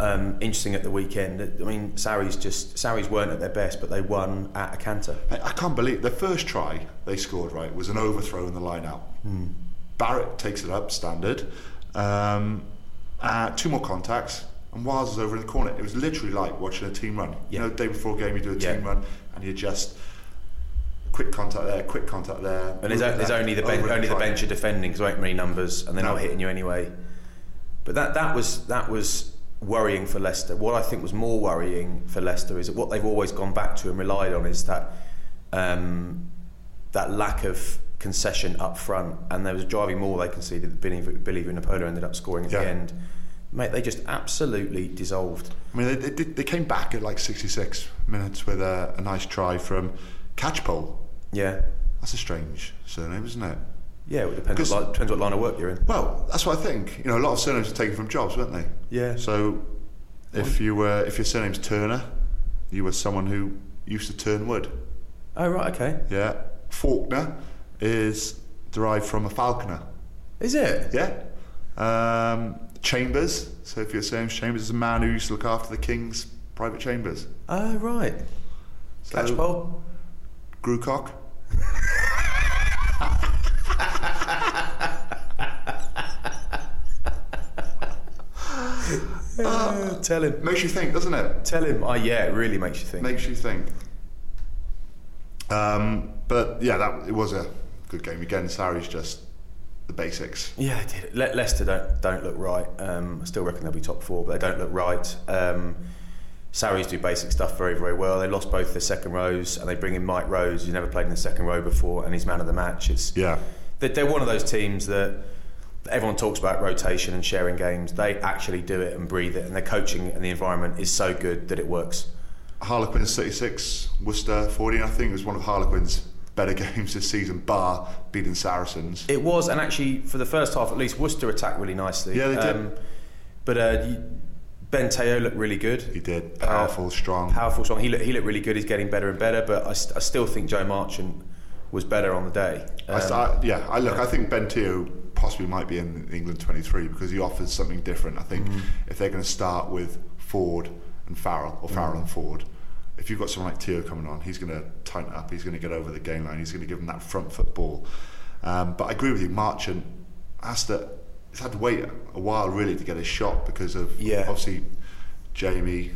um, interesting at the weekend. I mean, Sarries just Sarries weren't at their best, but they won at a canter. I I can't believe the first try they scored right was an overthrow in the line out. Barritt takes it up standard. Um, uh, two more contacts, and Wyles was over in the corner. It was literally like watching a team run. Yeah. You know, day before a game you do a Yeah. team run, and you just quick contact there, quick contact there. And there's, o- there's only the ben- only the bench are defending because there ain't many numbers, and they're No. not hitting you anyway. But that that was that was worrying for Leicester. What I think was more worrying for Leicester is that what they've always gone back to and relied on is that um, that lack of concession up front, and there was a driving maul they conceded. that Billy, Billy Vunipola ended up scoring at Yeah. the end. Mate, they just absolutely dissolved. I mean, they, they, they came back at like 66 minutes with a, a nice try from Catchpole. Yeah, That's a strange surname, isn't it? yeah. It depends what, depends what line of work you're in. Well, that's what I think. You know, a lot of surnames are taken from jobs, weren't they? Yeah. So, if you were, if your surname's Turner, you were someone who used to turn wood. Oh right, okay. Yeah. Faulkner, is derived from a falconer. Is it? Yeah. Um, Chambers. So if you're saying Chambers is a man who used to look after the king's private chambers. Oh, right. So- Catchpole? Grewcock. Tell him. Makes you think, doesn't it? Tell him. Oh, yeah, it really makes you think. Makes you think. Um, but yeah, that it was a good game. Again, Sarri's just the basics. Yeah, they did. Le- Leicester don't don't look right. Um, I still reckon they'll be top four, but they don't look right. Um, Sarries do basic stuff very very well. They lost both their second rows, and they bring in Mike Rhodes, who's never played in the second row before, and he's man of the match. It's Yeah. they're, they're one of those teams that everyone talks about rotation and sharing games. They actually do it and breathe it, and their coaching and the environment is so good that it works. Harlequins 36, Worcester 40. I think it was one of Harlequins' better games this season, bar beating Saracens. It was, and actually for the first half at least, Worcester attacked really nicely. Um, Yeah, they did. but uh, Ben Te'o looked really good. He did. Powerful, strong. Powerful, strong. He looked, he looked really good. He's getting better and better. But I, st- I still think Joe Marchant was better on the day. Um, I- yeah, I look. I think Ben Te'o possibly might be in England 23 because he offers something different. I think Mm-hmm. if they're going to start with Ford and Farrell, or Farrell Mm. and Ford, if you've got someone like Te'o coming on, he's going to tighten up. He's going to get over the game line. He's going to give them that front foot ball. Um, but I agree with you. Marchant has to. He's had to wait a while really to get his shot because of Yeah. obviously Jamie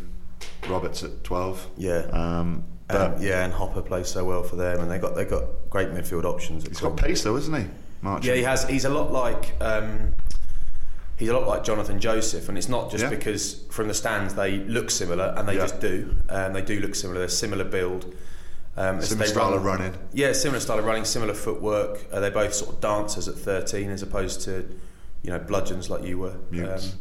Roberts at 12. Yeah. Um, but um, yeah, and Hopper plays so well for them, and they got they got great midfield options. he's got pace though, isn't he? Marchant. Yeah, he has. He's a lot like um, he's a lot like Jonathan Joseph, and it's not just Yeah. because from the stands they look similar, and they Yeah. just do. Um, they do look similar. They're similar build. Um, Similar style run- of running. Yeah, similar style of running, similar footwork. Uh, they're both sort of dancers at 13, as opposed to you know bludgeons like you were, Mutes.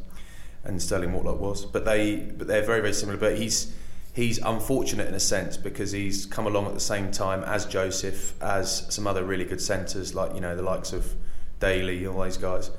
and Stirling Mortlock was. But they, but they're very very similar. But he's he's unfortunate in a sense because he's come along at the same time as Joseph, as some other really good centres like you know the likes of Daly, and all those guys.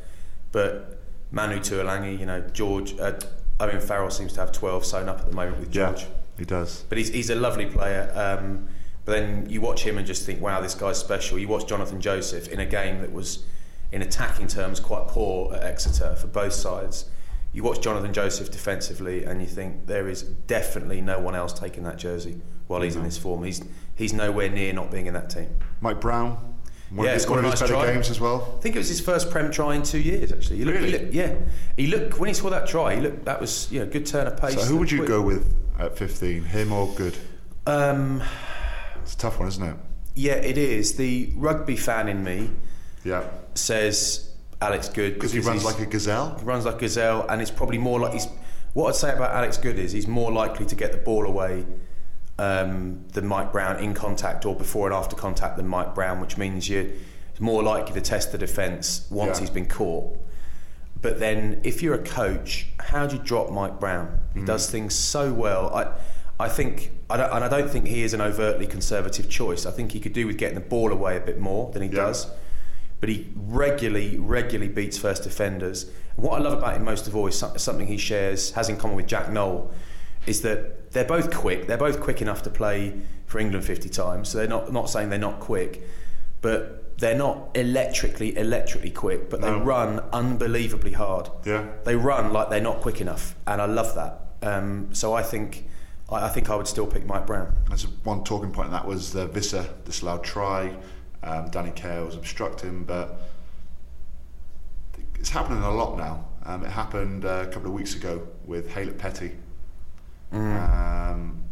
But Manu Tuilagi, you know George, uh, Owen Farrell seems to have 12 sewn up at the moment with Yeah, George. he does. But he's, he's a lovely player. Um, but then you watch him and just think, wow, this guy's special. You watch Jonathan Joseph in a game that was, in attacking terms, quite poor at Exeter for both sides. You watch Jonathan Joseph defensively and you think there is definitely no one else taking that jersey while he's in this form. He's he's nowhere near not being in that team. Mike Brown, one Yeah, of his, one a of his nice better try. games as well. I think it was his first Prem try in two years. Actually, he looked, he looked- yeah, he looked when he saw that try. He looked that was you know good turn of pace. So who would you Quick. go with at 15? Him or Goode? Um, It's a tough one, isn't it? yeah, it is. The rugby fan in me Yeah, says Alex Goode because he runs like a gazelle. he runs like gazelle, and it's probably more like he's. What I'd say about Alex Goode is he's more likely to get the ball away um, than Mike Brown in contact or before and after contact than Mike Brown, which means you're more likely to test the defence once Yeah. he's been caught. But then, if you're a coach, how do you drop Mike Brown? He Mm. does things so well. I, I think, I don't, and I don't think he is an overtly conservative choice. I think he could do with getting the ball away a bit more than he Yeah. does. But he regularly, regularly beats first defenders. And what I love about him most of all is something he shares, has in common with Jack Nowell, is that they're both quick. They're both quick enough to play for England 50 times. So they're not, not saying they're not quick, but they're not electrically, electrically quick, but they No. run unbelievably hard. Yeah. They run like they're not quick enough, and I love that. Um, so I think, I, I think I would still pick Mike Brown. That's one talking point, that was uh, Visser disallowed try. Um, Danny Care was obstructing, but it's happening a lot now. Um, it happened uh, a couple of weeks ago with Haylett Petty um,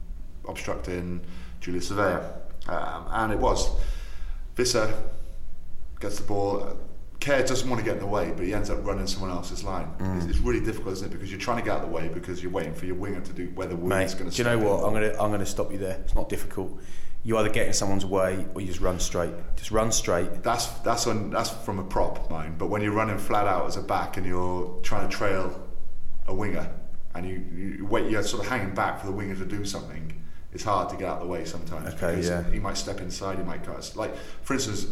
obstructing Julius Savea, um, and it was Visser gets the ball. Care doesn't want to get in the way, but he ends up running someone else's line. It's, it's really difficult, isn't it? Because you're trying to get out of the way because you're waiting for your winger to do where the winger's going do to. you know what? I'm gonna I'm gonna stop you there. It's not difficult. You either get in someone's way or you just run straight. Just run straight. That's that's on that's from a prop, mine. But when you're running flat out as a back and you're trying to trail a winger and you, you wait, you're sort of hanging back for the winger to do something. It's hard to get out of the way sometimes. Okay, because yeah. He might step inside. He might cut. Like for instance,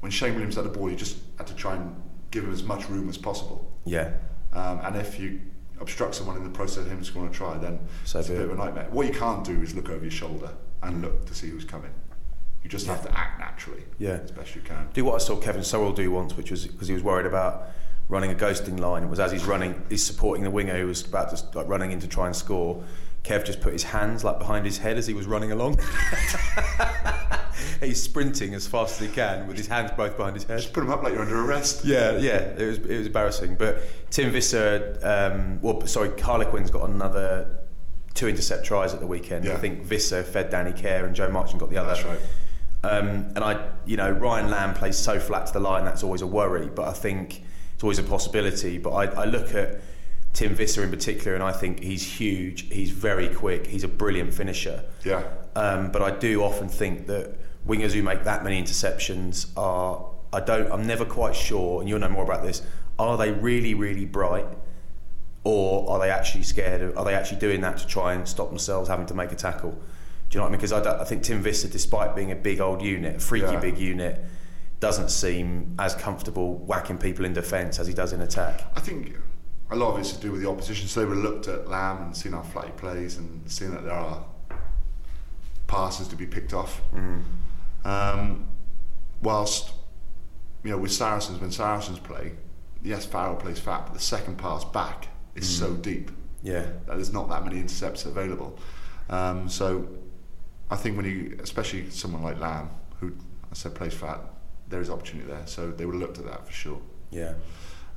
when Shane Williams had the ball, you just had to try and give him as much room as possible. Yeah. Um, and if you obstruct someone in the process of him scoring a try, then So it's a bit it. of a nightmare. What you can't do is look over your shoulder and look to see who's coming. You just have to act naturally. Yeah. as best you can. do what I saw Kevin Sorrell do once, which was because he was worried about running a ghosting line. It was as he's running, he's supporting the winger who was about to like running in to try and score. Kev just put his hands like behind his head as he was running along. he's sprinting as fast as he can with his hands both behind his head. Just put them up like you're under arrest. Yeah, yeah, it was it was embarrassing. But Tim Visser, um, well, sorry, Harlequin's got another two intercept tries at the weekend. Yeah. I think Visser fed Danny Care and Joe Marchant got the other. That's right. Um, and I, you know, Ryan Lamb plays so flat to the line. That's always a worry. But I think it's always a possibility. But I, I look at Tim Visser in particular, and I think he's huge. He's very quick. He's a brilliant finisher. Yeah. Um, but I do often think that wingers who make that many interceptions are, I don't, I'm never quite sure, and you'll know more about this, are they really, really bright? Or are they actually scared? Of, are they actually doing that to try and stop themselves having to make a tackle? Do you know what I mean? Because I, I think Tim Visser, despite being a big old unit, a freaky Yeah. big unit, doesn't seem as comfortable whacking people in defence as he does in attack. I think a lot of it's to do with the opposition. So they would have looked at Lamb and seen how flat he plays and seen that there are passes to be picked off. Um, whilst, you know, with Saracens, when Saracens play, yes, Farrell plays fat, but the second pass back is so deep Yeah. that there's not that many intercepts available. Um, so I think when you, especially someone like Lamb, who I said plays fat, there is opportunity there. So they would have looked at that for sure. Yeah.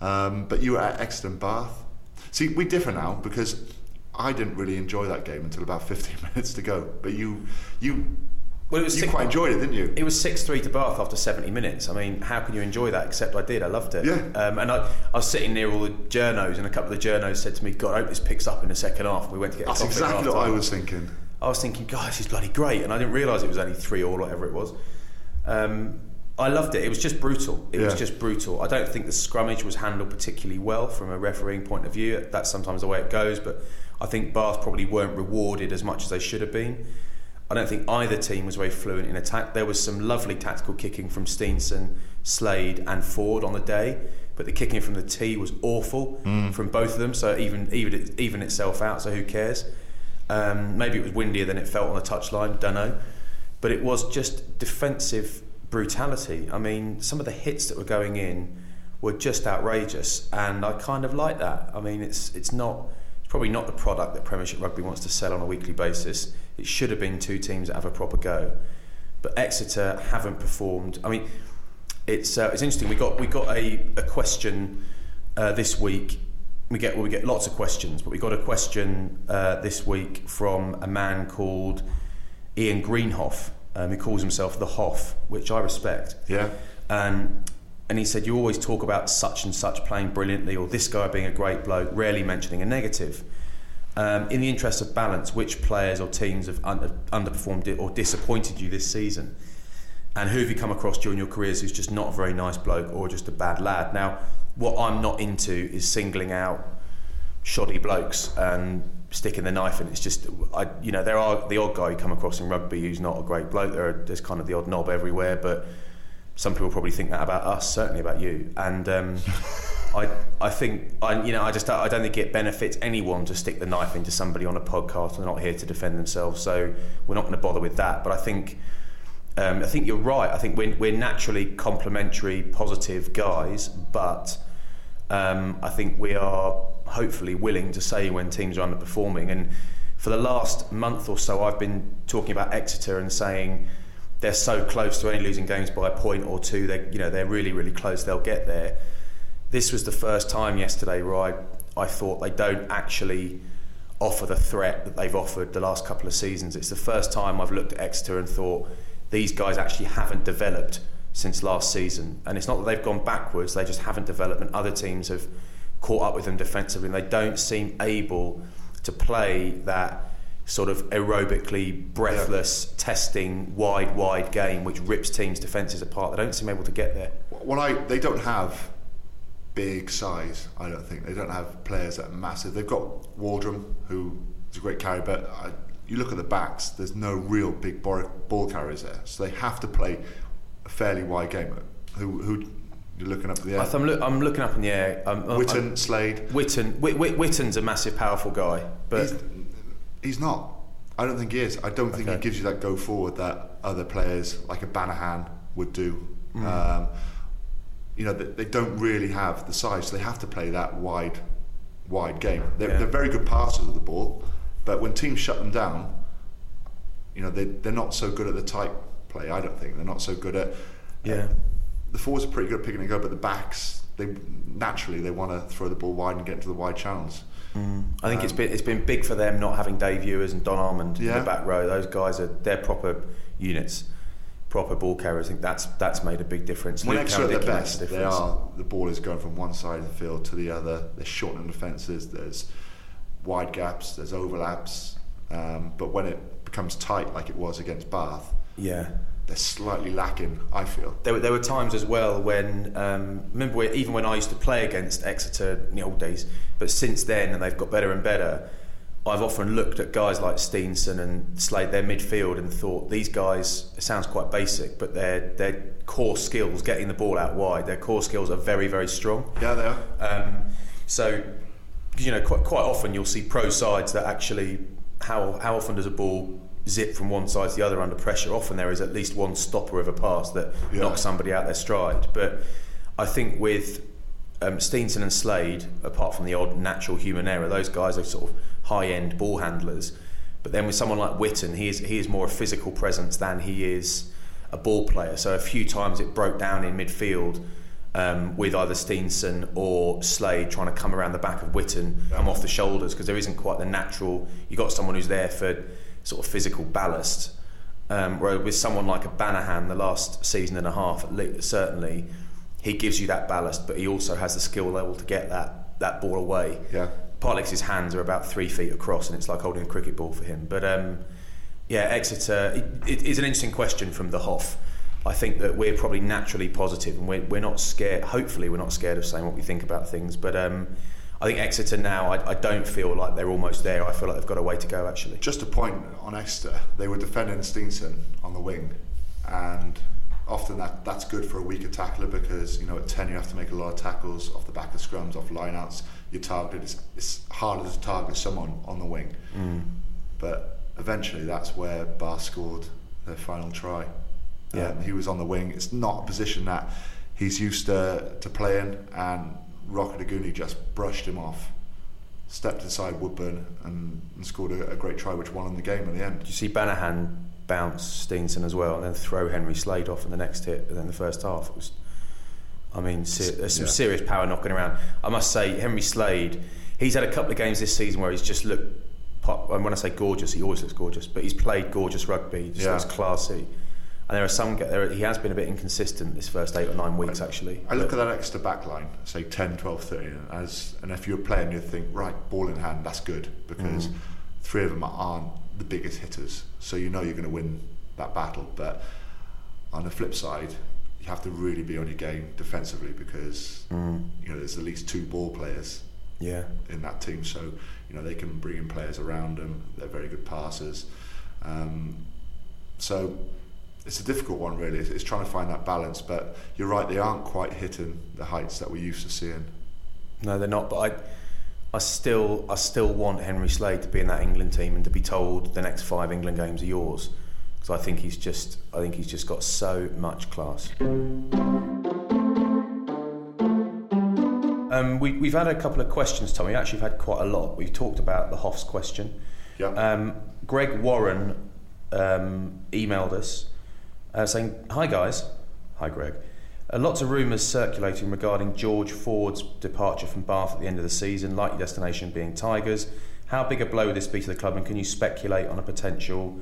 Um, but you were at Exeter and Bath. See, we differ now because I didn't really enjoy that game until about 15 minutes to go. But you, you, Well, it was you six- quite enjoyed it, didn't you? It was six three to Bath after seventy minutes. I mean, how can you enjoy that? Except I did. I loved it. Yeah. Um, and I, I was sitting near all the journos, and a couple of the journos said to me, "God, I hope this picks up in the second half." We went to get That's exactly what I was thinking. I was thinking, God, this is bloody great, and I didn't realise it was only three all, whatever it was. Um, I loved it. It was just brutal. It was just brutal. I don't think the scrummage was handled particularly well from a refereeing point of view. That's sometimes the way it goes, but I think Bath probably weren't rewarded as much as they should have been. I don't think either team was very fluent in attack. There was some lovely tactical kicking from Steenson, Slade, and Ford on the day, but the kicking from the tee was awful from both of them. So even even even itself out. So who cares? Um, maybe it was windier than it felt on the touchline. Don't know, but it was just defensive brutality. I mean, some of the hits that were going in were just outrageous, and I kind of like that. I mean, it's it's not it's probably not the product that Premiership Rugby wants to sell on a weekly basis. It should have been two teams that have a proper go, but Exeter haven't performed. I mean, it's uh, it's interesting. We got we got a, a question uh, this week. We get well, we get lots of questions, but we got a question uh, this week from a man called Ian Greenhoff, um, who calls himself the Hoff, which I respect. Yeah. And and he said, You always talk about such and such playing brilliantly, or this guy being a great bloke, rarely mentioning a negative. Um, in the interest of balance, which players or teams have under, underperformed or disappointed you this season? And who have you come across during your careers who's just not a very nice bloke or just a bad lad? Now, what I'm not into is singling out shoddy blokes and sticking the knife in. It's just, I, you know, there are the odd guy you come across in rugby who's not a great bloke. There are, there's kind of the odd knob everywhere, but some people probably think that about us, certainly about you. And um, I, I think, I, you know, I just, I don't think it benefits anyone to stick the knife into somebody on a podcast. They're not here to defend themselves, so we're not going to bother with that. But I think. Um, I think you're right. I think we're, we're naturally complimentary, positive guys, but um, I think we are hopefully willing to say when teams are underperforming. And for the last month or so, I've been talking about Exeter and saying they're so close to only losing games by a point or two. They, you know, they're really, really close. They'll get there. This was the first time yesterday where I, I thought they don't actually offer the threat that they've offered the last couple of seasons. It's the first time I've looked at Exeter and thought these guys actually haven't developed since last season. And it's not that they've gone backwards, they just haven't developed, and other teams have caught up with them defensively, and they don't seem able to play that sort of aerobically breathless, testing, wide, wide game which rips teams' defences apart. They don't seem able to get there. Well, I they don't have big size. I don't think they don't have players that are massive. They've got Waldrom, who is a great carry, but I, you look at the backs. There's no real big ball, ball carriers there, so they have to play a fairly wide game. Who who you're looking up at the air? I'm, look, I'm looking up in the air. I'm, I'm- Whitten, Slade. Whitten, Whitten's a massive, powerful guy, but He's, he's not. I don't think he is. I don't think Okay. he gives you that go forward that other players like a Banahan would do. Mm. Um, you know, they, they don't really have the size, so they have to play that wide, wide game. They're, Yeah. they're very good passers of the ball, but when teams shut them down, you know, they, they're not so good at the tight play. I don't think they're not so good at. Yeah. The forwards are pretty good at picking and go, but the backs, they naturally they want to throw the ball wide and get into the wide channels. I think it's been it's been big for them not having Dave Ewers and Don Armand in the back row. Those guys are they're proper units, proper ball carriers. I think that's that's made a big difference. When Exeter at their best, they are the ball is going from one side of the field to the other. They're shortening defences. There's wide gaps. There's overlaps. Um, but when it becomes tight, like it was against Bath, Yeah. They're slightly lacking. I feel. There were, there were times as well when um, remember even when I used to play against Exeter in the old days, but since then and they've got better and better. I've often looked at guys like Steenson and Slade, their midfield, and thought these guys. It sounds quite basic, but their their core skills, getting the ball out wide, their core skills are very very strong. Yeah, they are. Um, so, you know, quite, quite often you'll see pro sides that actually, how, how often does a ball zip from one side to the other under pressure? Often there is at least one stopper of a pass that Yeah. knocks somebody out their stride. But I think with um, Steenson and Slade, apart from the odd natural human error, those guys are sort of high end ball handlers. But then with someone like Whitten, he is, he is more a physical presence than he is a ball player. So a few times it broke down in midfield um, with either Steenson or Slade trying to come around the back of Whitten, come off the shoulders because there isn't quite the natural. You got someone who's there for sort of physical ballast. Um, whereas with someone like a Banahan, the last season and a half, least, certainly, he gives you that ballast, but he also has the skill level to get that that ball away. Yeah. His hands are about three feet across, and it's like holding a cricket ball for him. But um, yeah, Exeter. It, it is an interesting question from the Hoff. I think that we're probably naturally positive, and we're, we're not scared. Hopefully, we're not scared of saying what we think about things. But um, I think Exeter now, I, I don't feel like they're almost there. I feel like they've got a way to go. Actually, Just a point on Exeter. They were defending Steenson on the wing, and often that, that's good for a weaker tackler because you know at ten you have to make a lot of tackles off the back of scrums, off lineouts. You're targeted. It's, it's harder to target someone on the wing. But eventually, that's where Bath scored their final try. Yeah. Um, he was on the wing. It's not a position that he's used to, to playing, and Rokoduguni just brushed him off, stepped inside Woodburn, and, and scored a, a great try, which won him the game in the end. you see Banahan bounce Steenson as well, and then throw Henry Slade off in the next hit, and then the first half it was. I mean, se- there's some Yeah. serious power knocking around. I must say, Henry Slade, he's had a couple of games this season where he's just looked. pop- And when I say gorgeous, he always looks gorgeous, but he's played gorgeous rugby. He just Yeah. looks classy. And there are some. There, are- he has been a bit inconsistent this first eight or nine weeks, actually. I look at that Exeter back line, say 10, 12, 13, as, and if you're playing, you think, right, ball in hand, that's good, because Mm. three of them aren't the biggest hitters, so you know you're going to win that battle. But on the flip side, you have to really be on your game defensively because Mm. you know there's at least two ball players Yeah. in that team, so you know they can bring in players around them. They're very good passers, um, so it's a difficult one really. It's, it's trying to find that balance. But you're right, they aren't quite hitting the heights that we're used to seeing. No, they're not. But I, I still, I still want Henry Slade to be in that England team and to be told the next five England games are yours, because I think he's just, I think he's just got so much class. Um, we, we've had a couple of questions, Tommy. Actually, we've had quite a lot. We've talked about the Hoffs question. Yeah. Um, Greg Warren um, emailed us uh, saying, Hi guys. Hi Greg. Uh, lots of rumours circulating regarding George Ford's departure from Bath at the end of the season, likely destination being Tigers. How big a blow would this be to the club and can you speculate on a potential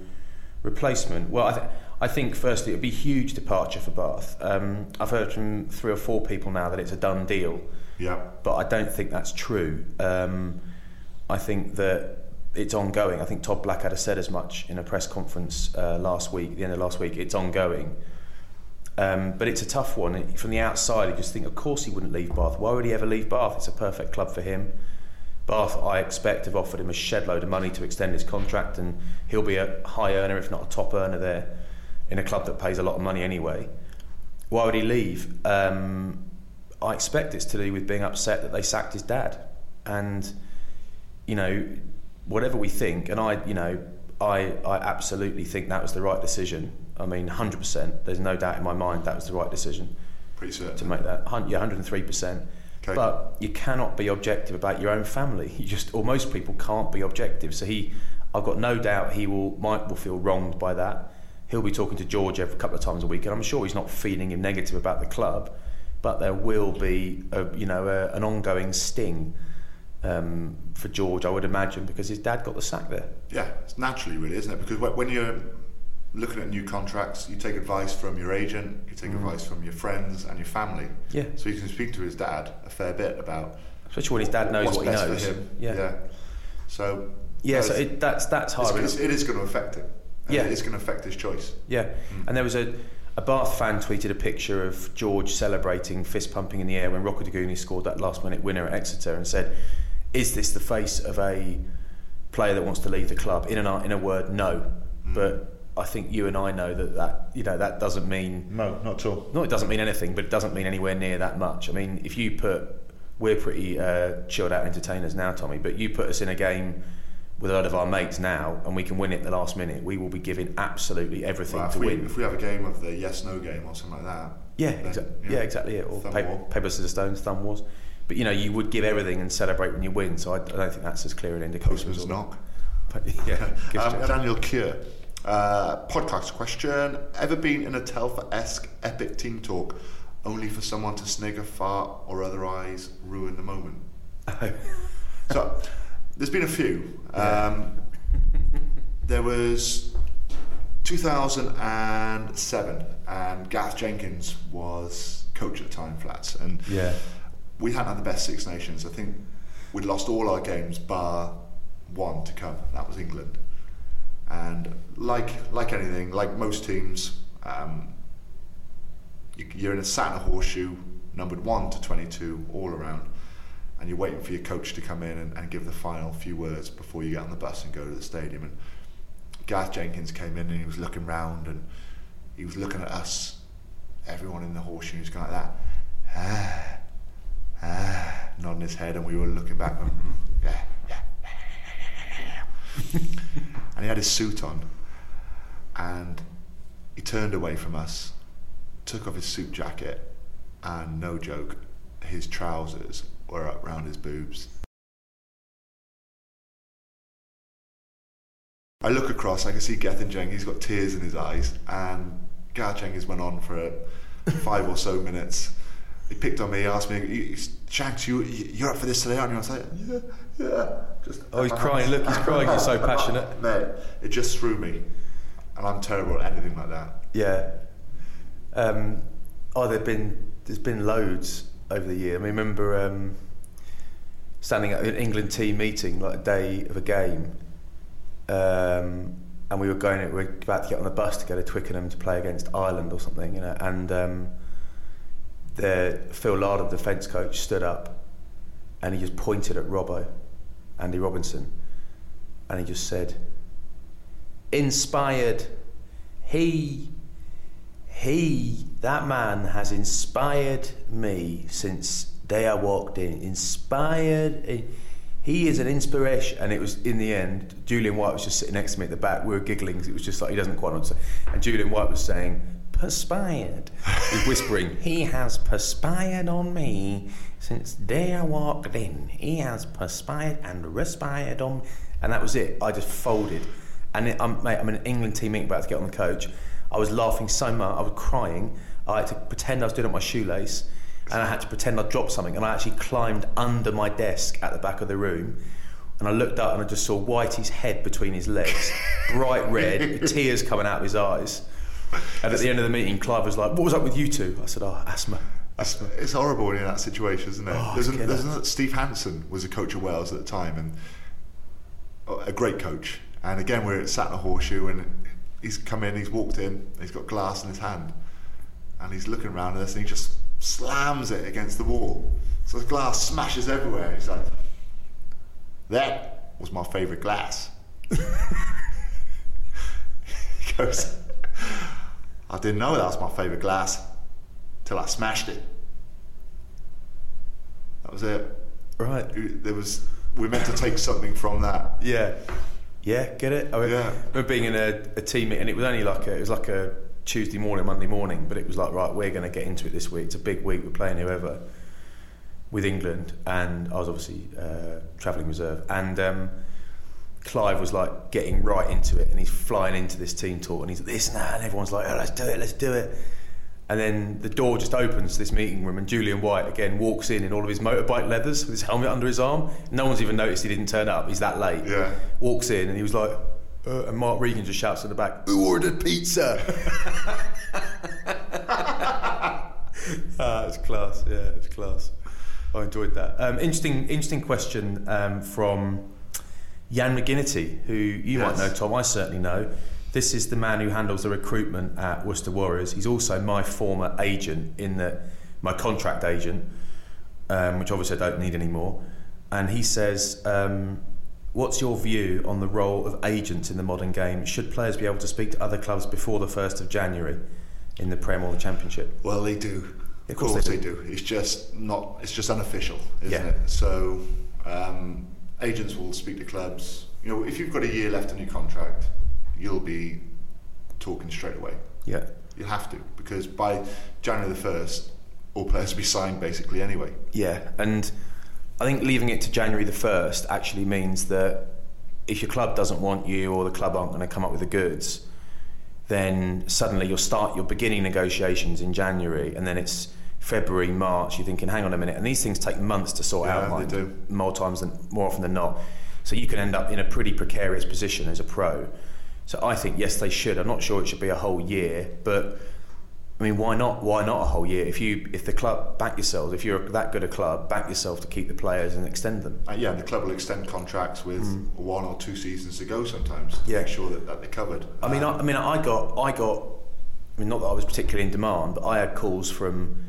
replacement? Well, I, th- I think firstly it would be a huge departure for Bath. Um, I've heard from three or four people now that it's a done deal yeah. but I don't think that's true. Um, I think that it's ongoing. I think Todd Blackadder said as much in a press conference uh, last week, the end of last week. It's ongoing. Um, but it's a tough one. From the outside, you just think, of course, he wouldn't leave Bath. Why would he ever leave Bath? It's a perfect club for him. Bath, I expect, have offered him a shed load of money to extend his contract, and he'll be a high earner, if not a top earner, there in a club that pays a lot of money anyway. Why would he leave? Um, I expect it's to do with being upset that they sacked his dad, and you know, whatever we think, and I, you know, I, I absolutely think that was the right decision. I mean, 100%. There's no doubt in my mind that was the right decision Pretty certain. to make that. Yeah, 103%. Okay. But you cannot be objective about your own family. You just, or most people can't be objective. So he, I've got no doubt he will, Mike will feel wronged by that. He'll be talking to George every couple of times a week, and I'm sure he's not feeling him negative about the club. But there will be, a, you know, a, an ongoing sting um, for George, I would imagine, because his dad got the sack there. Yeah, it's naturally, really, isn't it? Because when you're looking at new contracts, you take advice from your agent, you take advice from your friends and your family. Mm. Yeah. So you can speak to his dad a fair bit about. Especially when his dad knows what he knows. For him. Yeah. Yeah. So. Yeah, so it, that's that's hard. it's, it's, going to affect him. And Yeah. It is going to affect his choice. Yeah, and there was a, a Bath fan tweeted a picture of George celebrating, fist pumping in the air when Rokoduguni scored that last minute winner at Exeter and said, Is this the face of a player that wants to leave the club? In, an, in a word, no. But I think you and I know that, that you know that doesn't mean No, not at all. no, it doesn't mean anything, but it doesn't mean anywhere near that much. I mean, if you put, we're pretty uh, chilled out entertainers now, Tommy, but you put us in a game with a lot of our mates now, and we can win it at the last minute, we will be giving absolutely everything Well, to we, win. if we have a game of the yes no game or something like that. Yeah, then, exa- yeah, know, exactly it. Or thumb pa- war. paper, scissors, stones, thumb wars. But you know, you would give everything and celebrate when you win. So I, I don't think that's as clear an indication. Postman's knock. But, yeah, Um, Daniel Cure. Uh, podcast question. Ever been in a Telfer esque epic team talk only for someone to snigger, fart, or otherwise ruin the moment? so, there's been a few. Um, there was 2007, and Gareth Jenkins was coach at the time, Flats. And yeah, we hadn't had the best Six Nations. I think we'd lost all our games bar one to come. That was England. And like like anything, like most teams, um, you, you're in a sat in a horseshoe, numbered one to twenty-two, all around, and you're waiting for your coach to come in and, and give the final few words before you get on the bus and go to the stadium. And Gareth Jenkins came in and he was looking round and he was looking at us, everyone in the horseshoe, was going like that. Ah, ah, nodding his head, and we were looking back. going, "Mm, yeah, yeah, and he had his suit on, and he turned away from us, took off his suit jacket, and no joke, his trousers were up round his boobs. I look across, I can see Gethin Jenkins, he's got tears in his eyes, and Gareth has went on for five or so minutes. He picked on me, he asked me, "You- you- Shanks, you, you're up for this today, aren't you? I was like, yeah, yeah. Just Oh, he's crying. Look, he's crying. He's so passionate. Mate, it just threw me. And I'm terrible at anything like that. yeah. Um, oh, there've been there's been loads over the year. I mean, remember um, standing at an England team meeting like a day of a game, um, and we were going. We were about to get on the bus to go to Twickenham to play against Ireland or something, you know, and. The Phil Larder, the defence coach, stood up and he just pointed at Robbo, Andy Robinson, and he just said, "Inspired, he, he, that man has inspired me since day I walked in. Inspired." He is an inspiration, and it was in the end. Julian White was just sitting next to me at the back. We were giggling it was just like he doesn't quite say. And Julian White was saying, "Perspired." He's whispering, "He has perspired on me since day I walked in. He has perspired and respired on." me." And that was it. I just folded. And it, I'm, mate, I'm an England team meeting about to get on the coach. I was laughing so much, I was crying. I had to pretend I was doing up my shoelace, and I had to pretend I dropped something. And I actually climbed under my desk at the back of the room, and I looked up and I just saw Whitey's head between his legs, bright red, with tears coming out of his eyes. And at the end of the meeting, Clive was like, "What was up with you two? I said, "Oh, asthma, asthma." It's horrible when you're in that situation, isn't it? Oh, there's, an, there's an, Steve Hansen was a coach of Wales at the time, and oh, a great coach. And again, we're sat in a horseshoe, and he's come in, he's walked in, he's got glass in his hand, and he's looking around at us, and he just slams it against the wall. So the glass smashes everywhere. He's like, "That was my favourite glass." he goes, "I didn't know that was my favourite glass till I smashed it." That was it. Right. There was we were meant to take something from that. Yeah. Yeah, get it? I mean, Yeah. I remember being in a, a team and it was only like a, it was like a Tuesday morning, Monday morning, but it was like, right, we're going to get into it this week. It's a big week. We're playing whoever with England, and I was obviously uh, travelling reserve, and um, Clive was like getting right into it, and he's flying into this team talk, and he's like, this and that, and everyone's like, oh, let's do it, let's do it. And then the door just opens to this meeting room, and Julian White again walks in in all of his motorbike leathers with his helmet under his arm. No one's even noticed he didn't turn up. He's that late. Yeah. Walks in, and he was like, uh, and Mark Regan just shouts in the back, "Who ordered pizza?" ah, it's class. Yeah, it's class. I enjoyed that. Um, interesting, interesting question um, from Jan McGinnity, who you might know, Tom. I certainly know. This is the man who handles the recruitment at Worcester Warriors. He's also my former agent in the my contract agent, um, which obviously I don't need anymore. And he says, um, "What's your view on the role of agents in the modern game? Should players be able to speak to other clubs before the first of January in the Prem or the Championship?" Well, they do. Of Of course course, they they, do. It's just not. It's just unofficial, isn't Yeah. it? So um, agents will speak to clubs. You know, if you've got a year left on your contract, you'll be talking straight away. Yeah. You'll have to because by January the first, all players will be signed basically anyway. Yeah, and I think leaving it to January the 1st actually means that if your club doesn't want you or the club aren't going to come up with the goods, then suddenly you'll start your beginning negotiations in January and then it's February, March, you're thinking, hang on a minute, and these things take months to sort Yeah, out, they do. more times than more often than not. So you can end up in a pretty precarious position as a pro. So I think yes, they should. I'm not sure it should be a whole year, but I mean, why not? Why not a whole year? If you, if the club back yourselves, if you're that good a club, back yourself to keep the players and extend them. Uh, yeah, and the club will extend contracts with one or two seasons to go sometimes to Yeah. make sure that, that they're covered. I mean, I, I mean, I got, I got. I mean, not that I was particularly in demand, but I had calls from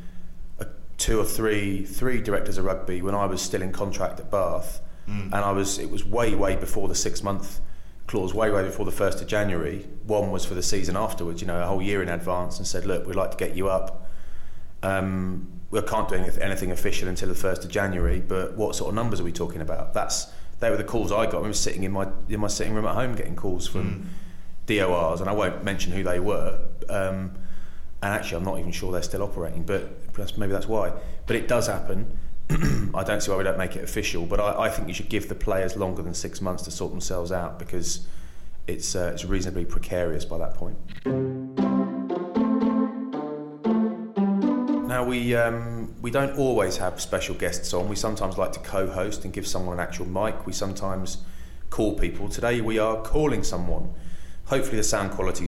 two or three, three directors of rugby when I was still in contract at Bath, and I was. It was way, way before the six month clause, way, way before the first of January. One was for the season afterwards, you know, a whole year in advance, and said, look, we'd like to get you up. Um, we can't do anything official until the first of January, but what sort of numbers are we talking about? That's they were the calls I got. I was sitting in my in my sitting room at home getting calls from DORs, and I won't mention who they were. Um, and actually, I'm not even sure they're still operating, but perhaps maybe that's why. But it does happen. I don't see why we don't make it official, but I, I think you should give the players longer than six months to sort themselves out because it's uh, it's reasonably precarious by that point. Now we um, we don't always have special guests on. We sometimes like to co-host and give someone an actual mic. We sometimes call people. Today we are calling someone. Hopefully the sound quality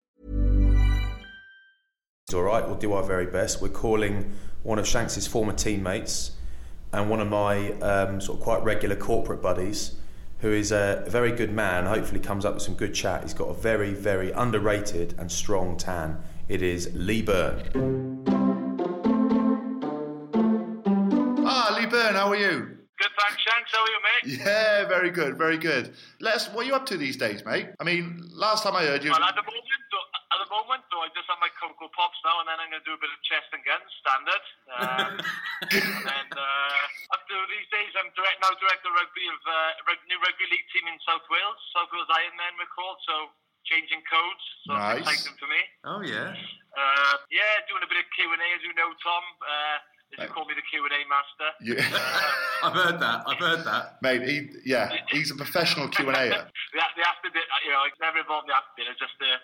It's all right. We'll do our very best. We're calling one of Shanks's former teammates and one of my um, sort of quite regular corporate buddies, who is a very good man. Hopefully, comes up with some good chat. He's got a very, very underrated and strong tan. It is Lee Byrne. Ah, Lee Byrne, how are you? Good, thanks, Shanks. How are you, mate? Yeah, very good, very good. Let us, what are you up to these days, mate? I mean, last time I heard you. Well, at the moment, though, at the moment, though, I just have my Cocoa Pops now, and then I'm going to do a bit of chest and guns, standard. Um, and then uh, up to these days, I'm direct, now director of rugby of uh, rug- new rugby league team in South Wales, South Wales Ironmen, we're called. So changing codes, so Nice. it's exciting for me. Oh yeah. Uh, yeah, doing a bit of Q and A, as you know, Tom. Uh, as you call me, the Q and A master. Yeah. I've heard that. I've heard that. Mate, he, yeah, he's a professional Q and A. the, the after bit, you know, it's never involved in the after bit. It's just the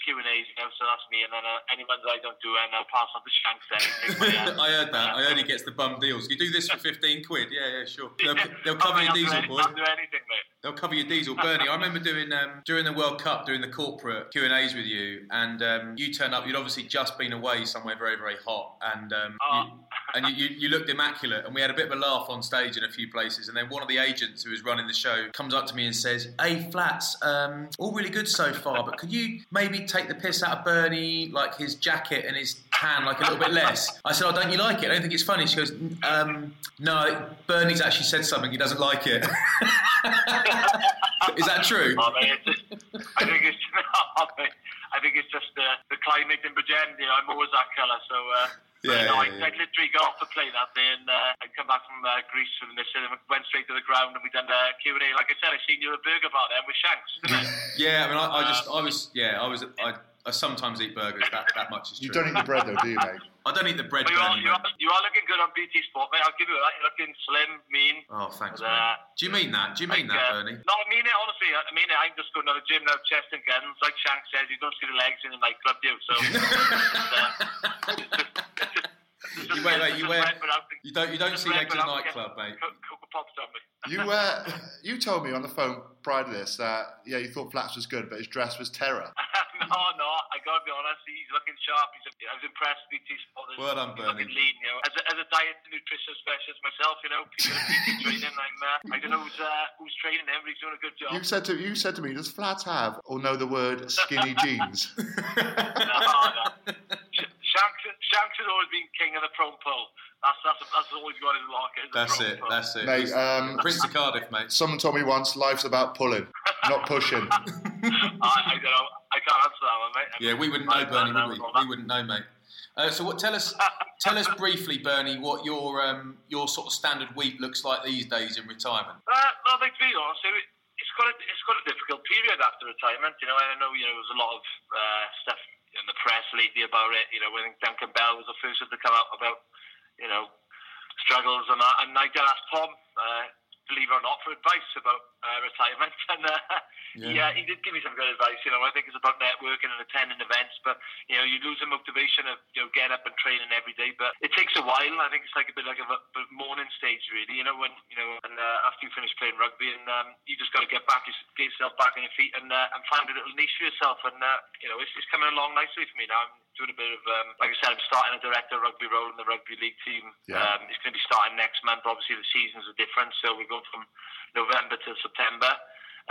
the, uh, Q and A's, you know. So that's me, and then uh, any ones I don't do, and I'll pass on to Shanks. Take uh, I heard that. I heard he gets the bum deals. You do this for fifteen quid. Yeah, yeah, sure. They'll, they'll cover your diesel, boy. I'll do anything, mate. They'll cover your diesel, Bernie. I remember doing um, during the World Cup, doing the corporate Q and A's with you, and um, you turned up. You'd obviously just been away somewhere very, very hot, and um, you, and you, you, you looked immaculate. And we had a bit of a laugh on stage in a few places. And then one of the agents who was running the show comes up to me and says, "Hey, Flats, um, all really good so far, but could you maybe take the piss out of Bernie, like his jacket and his tan, like a little bit less?" I said, "Oh, don't you like it? I don't think it's funny." She goes, um, "No, Bernie's actually said something. He doesn't like it." Is that true? I think it's I think it's just the, the climate in Bridgend. You know, I'm always that colour, so. Uh, Yeah, you know, yeah, I, yeah. I literally got off the plane that day and uh, I come back from uh, Greece from this and went straight to the ground and we done the Q and A. Like I said, I seen you at a burger bar there with Shanks. Yeah, I mean, I, I just, I was, yeah, I was, I, I sometimes eat burgers. That, that much is true. You don't eat the bread though, do you, mate? I don't eat the bread. But you are, you, are, you are looking good on BT Sport, mate. I'll give you that. You're looking slim, mean. Oh, thanks, Uh. Do you mean that? Do you mean that, uh, Bernie? No, I mean it, honestly. I mean it. I'm just going to the gym now, chest and guns. Like Shank says, you don't see the legs in the nightclub, do you? So, You wait, wait. You wear. red without the- You don't. You don't see red legs in a nightclub, getting mate. Co- Cocoa Pops on me. You uh, you told me on the phone prior to this that yeah, you thought Flats was good, but his dress was terror. no, no, I gotta be honest. He's looking sharp. He's, I was impressed with BT Sport. Well done, He's looking Bernie. lean, you know. As a, as a diet and nutrition specialist myself, you know, people are PT training. I'm, uh, I don't know who's uh, who's training him, but he's doing a good job. You said to you said to me, does Flats have or know the word skinny jeans? no, no. Sh- Shanks, Shanks has always been king of the prone pull. That's that's that's always got in his locker. That's it. pull. That's it. Mate, um, Prince of Cardiff, mate. Someone told me once, life's about pulling, not pushing. I, I don't know. I can't answer that one, mate. Yeah, we wouldn't know, Bernie, would we? We wouldn't know, mate. Uh, so, what? Tell us, tell us briefly, Bernie, what your um, your sort of standard week looks like these days in retirement. Uh, no, to be honest, it, it's got a, it's got a difficult period after retirement. You know, I know you know there's a lot of uh, stuff in the press lately about it. You know, when Duncan Bell was the first one to come out about you know struggles and that, and I did ask Tom, uh, believe it or not, for advice about uh, retirement, and uh, yeah. he did give me some good advice. You know, I think it's about networking and attending events, but you know, you lose the motivation of you know getting up and training every day. But it takes a while. I think it's like a bit like a, a morning stage, really. You know, when you know, and uh, after you finish playing rugby, and um, you just got to get back, get yourself back on your feet, and uh, and find a little niche for yourself. And uh, you know, it's, it's coming along nicely for me now. I'm doing a bit of, um, like I said, I'm starting a director rugby role in the rugby league team. Yeah. Um, it's going to be starting next month. Obviously, the seasons are different, so we're going from November to September.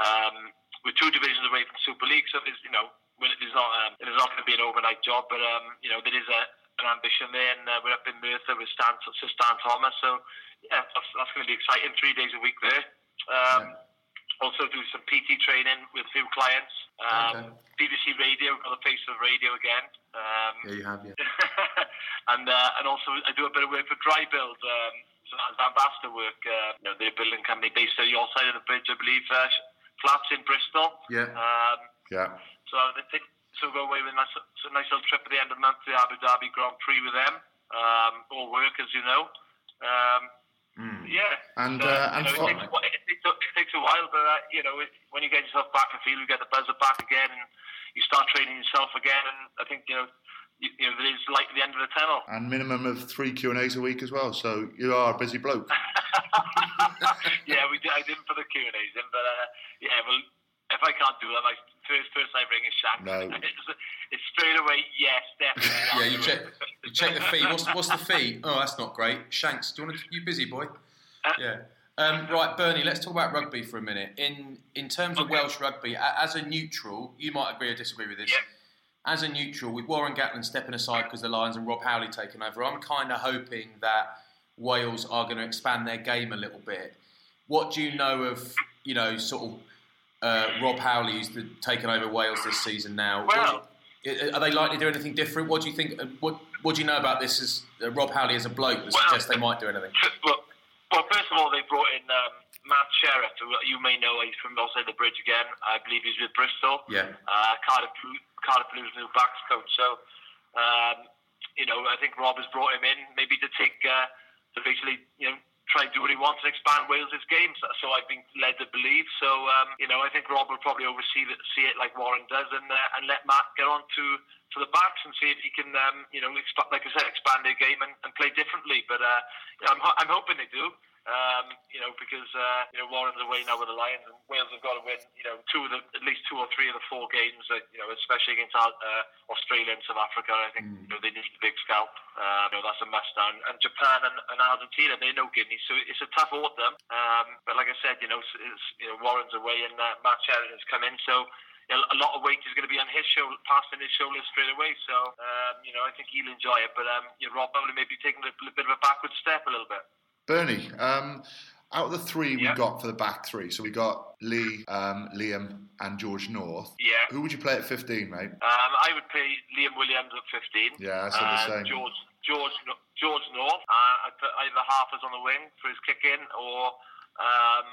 Um, we're two divisions away from Super League, so there's, you know, when it is not, um, it is not going to be an overnight job, but um, you know, there is a, an ambition there, and uh, we're up in Merthyr with Stan, Sir Stan Thomas, so yeah, that's, that's going to be exciting. Three days a week there. Um, Also do some PT training with a few clients. Um, BBC Radio, got the face of radio again. Um, Yeah, you have, yeah. and uh, and also I do a bit of work for Dry Build. Um, so that's ambassador work. Uh, you know, they're a building company based on your side of the bridge, I believe. Uh, flats in Bristol. Yeah. Um, Yeah. so they think so go away with a nice, a nice little trip at the end of the month to the Abu Dhabi Grand Prix with them. Um, all work, as you know. Um, Yeah. And, So, uh, and know, it, takes, a it, takes a, it takes a while, but uh, you know, it, when you get yourself back in field, you get the buzzer back again, and you start training yourself again. And I think you know, you, you know, there is at the end of the tunnel. And minimum of three Q and A's a week as well. So you are a busy bloke. yeah, we did, I didn't put the Q and A's in, but uh, yeah, well, if I can't do that, my first person I bring is Shanks. No. It's, it's straight away, yes, definitely. Yeah, you check. You check the fee. What's, what's the fee? Oh, that's not great. Shanks, do you want to? You busy boy? Uh, yeah. Um, right, Bernie. Let's talk about rugby for a minute. In in terms of Okay. Welsh rugby, as a neutral, you might agree or disagree with this. Yeah. As a neutral, with Warren Gatland stepping aside because the Lions and Rob Howley taking over, I'm kind of hoping that Wales are going to expand their game a little bit. What do you know of, you know, sort of uh, Rob Howley, who's the, taken over Wales this season now? You- are they likely to do anything different? What do you think? uh, What What do you know about this as uh, Rob Howley as a bloke that Well- suggests they might do anything? Well, well, first of all, they brought in um, Matt Sherratt, who you may know. He's from outside the bridge again. I believe he's with Bristol. Yeah. Uh, Cardiff, Cardiff Blues new backs coach. So, um, you know, I think Rob has brought him in maybe to take uh, to basically, you know, try and do what he wants and expand Wales' game. So, so I've been led to believe. So, um, you know, I think Rob will probably oversee it, see it like Warren does, and uh, and let Matt get on to to the backs and see if he can, um, you know, exp- like I said, expand their game and, and play differently. But uh, you know, I'm, ho- I'm hoping they do. Um, you know, because uh, you know Warren's away now with the Lions, and Wales have got to win. You know, two of the at least two or three of the four games. Uh, you know, especially against uh, Australia and South Africa. I think you know they need the big scalp. Uh, you know, that's a must. And, and Japan and, and Argentina, they know Guinea, so it's a tough autumn. Um, but like I said, you know, it's, it's, you know Warren's away and uh, Matt Sherratt has come in, so a lot of weight is going to be on his shoulder, passing his shoulders straight away. So, um, you know, I think he'll enjoy it. But um, you know, Rob Howley may be taking a, bit of a backward step a little bit. Bernie, um, out of the three we Yeah. got for the back three, so we got Leigh, um, Liam, and George North. Yeah. Who would you play at 15, mate? Um, I would play Liam Williams at 15. Yeah, I said the same. George, George, George North. Uh, I'd put either Harper's on the wing for his kick in, or um,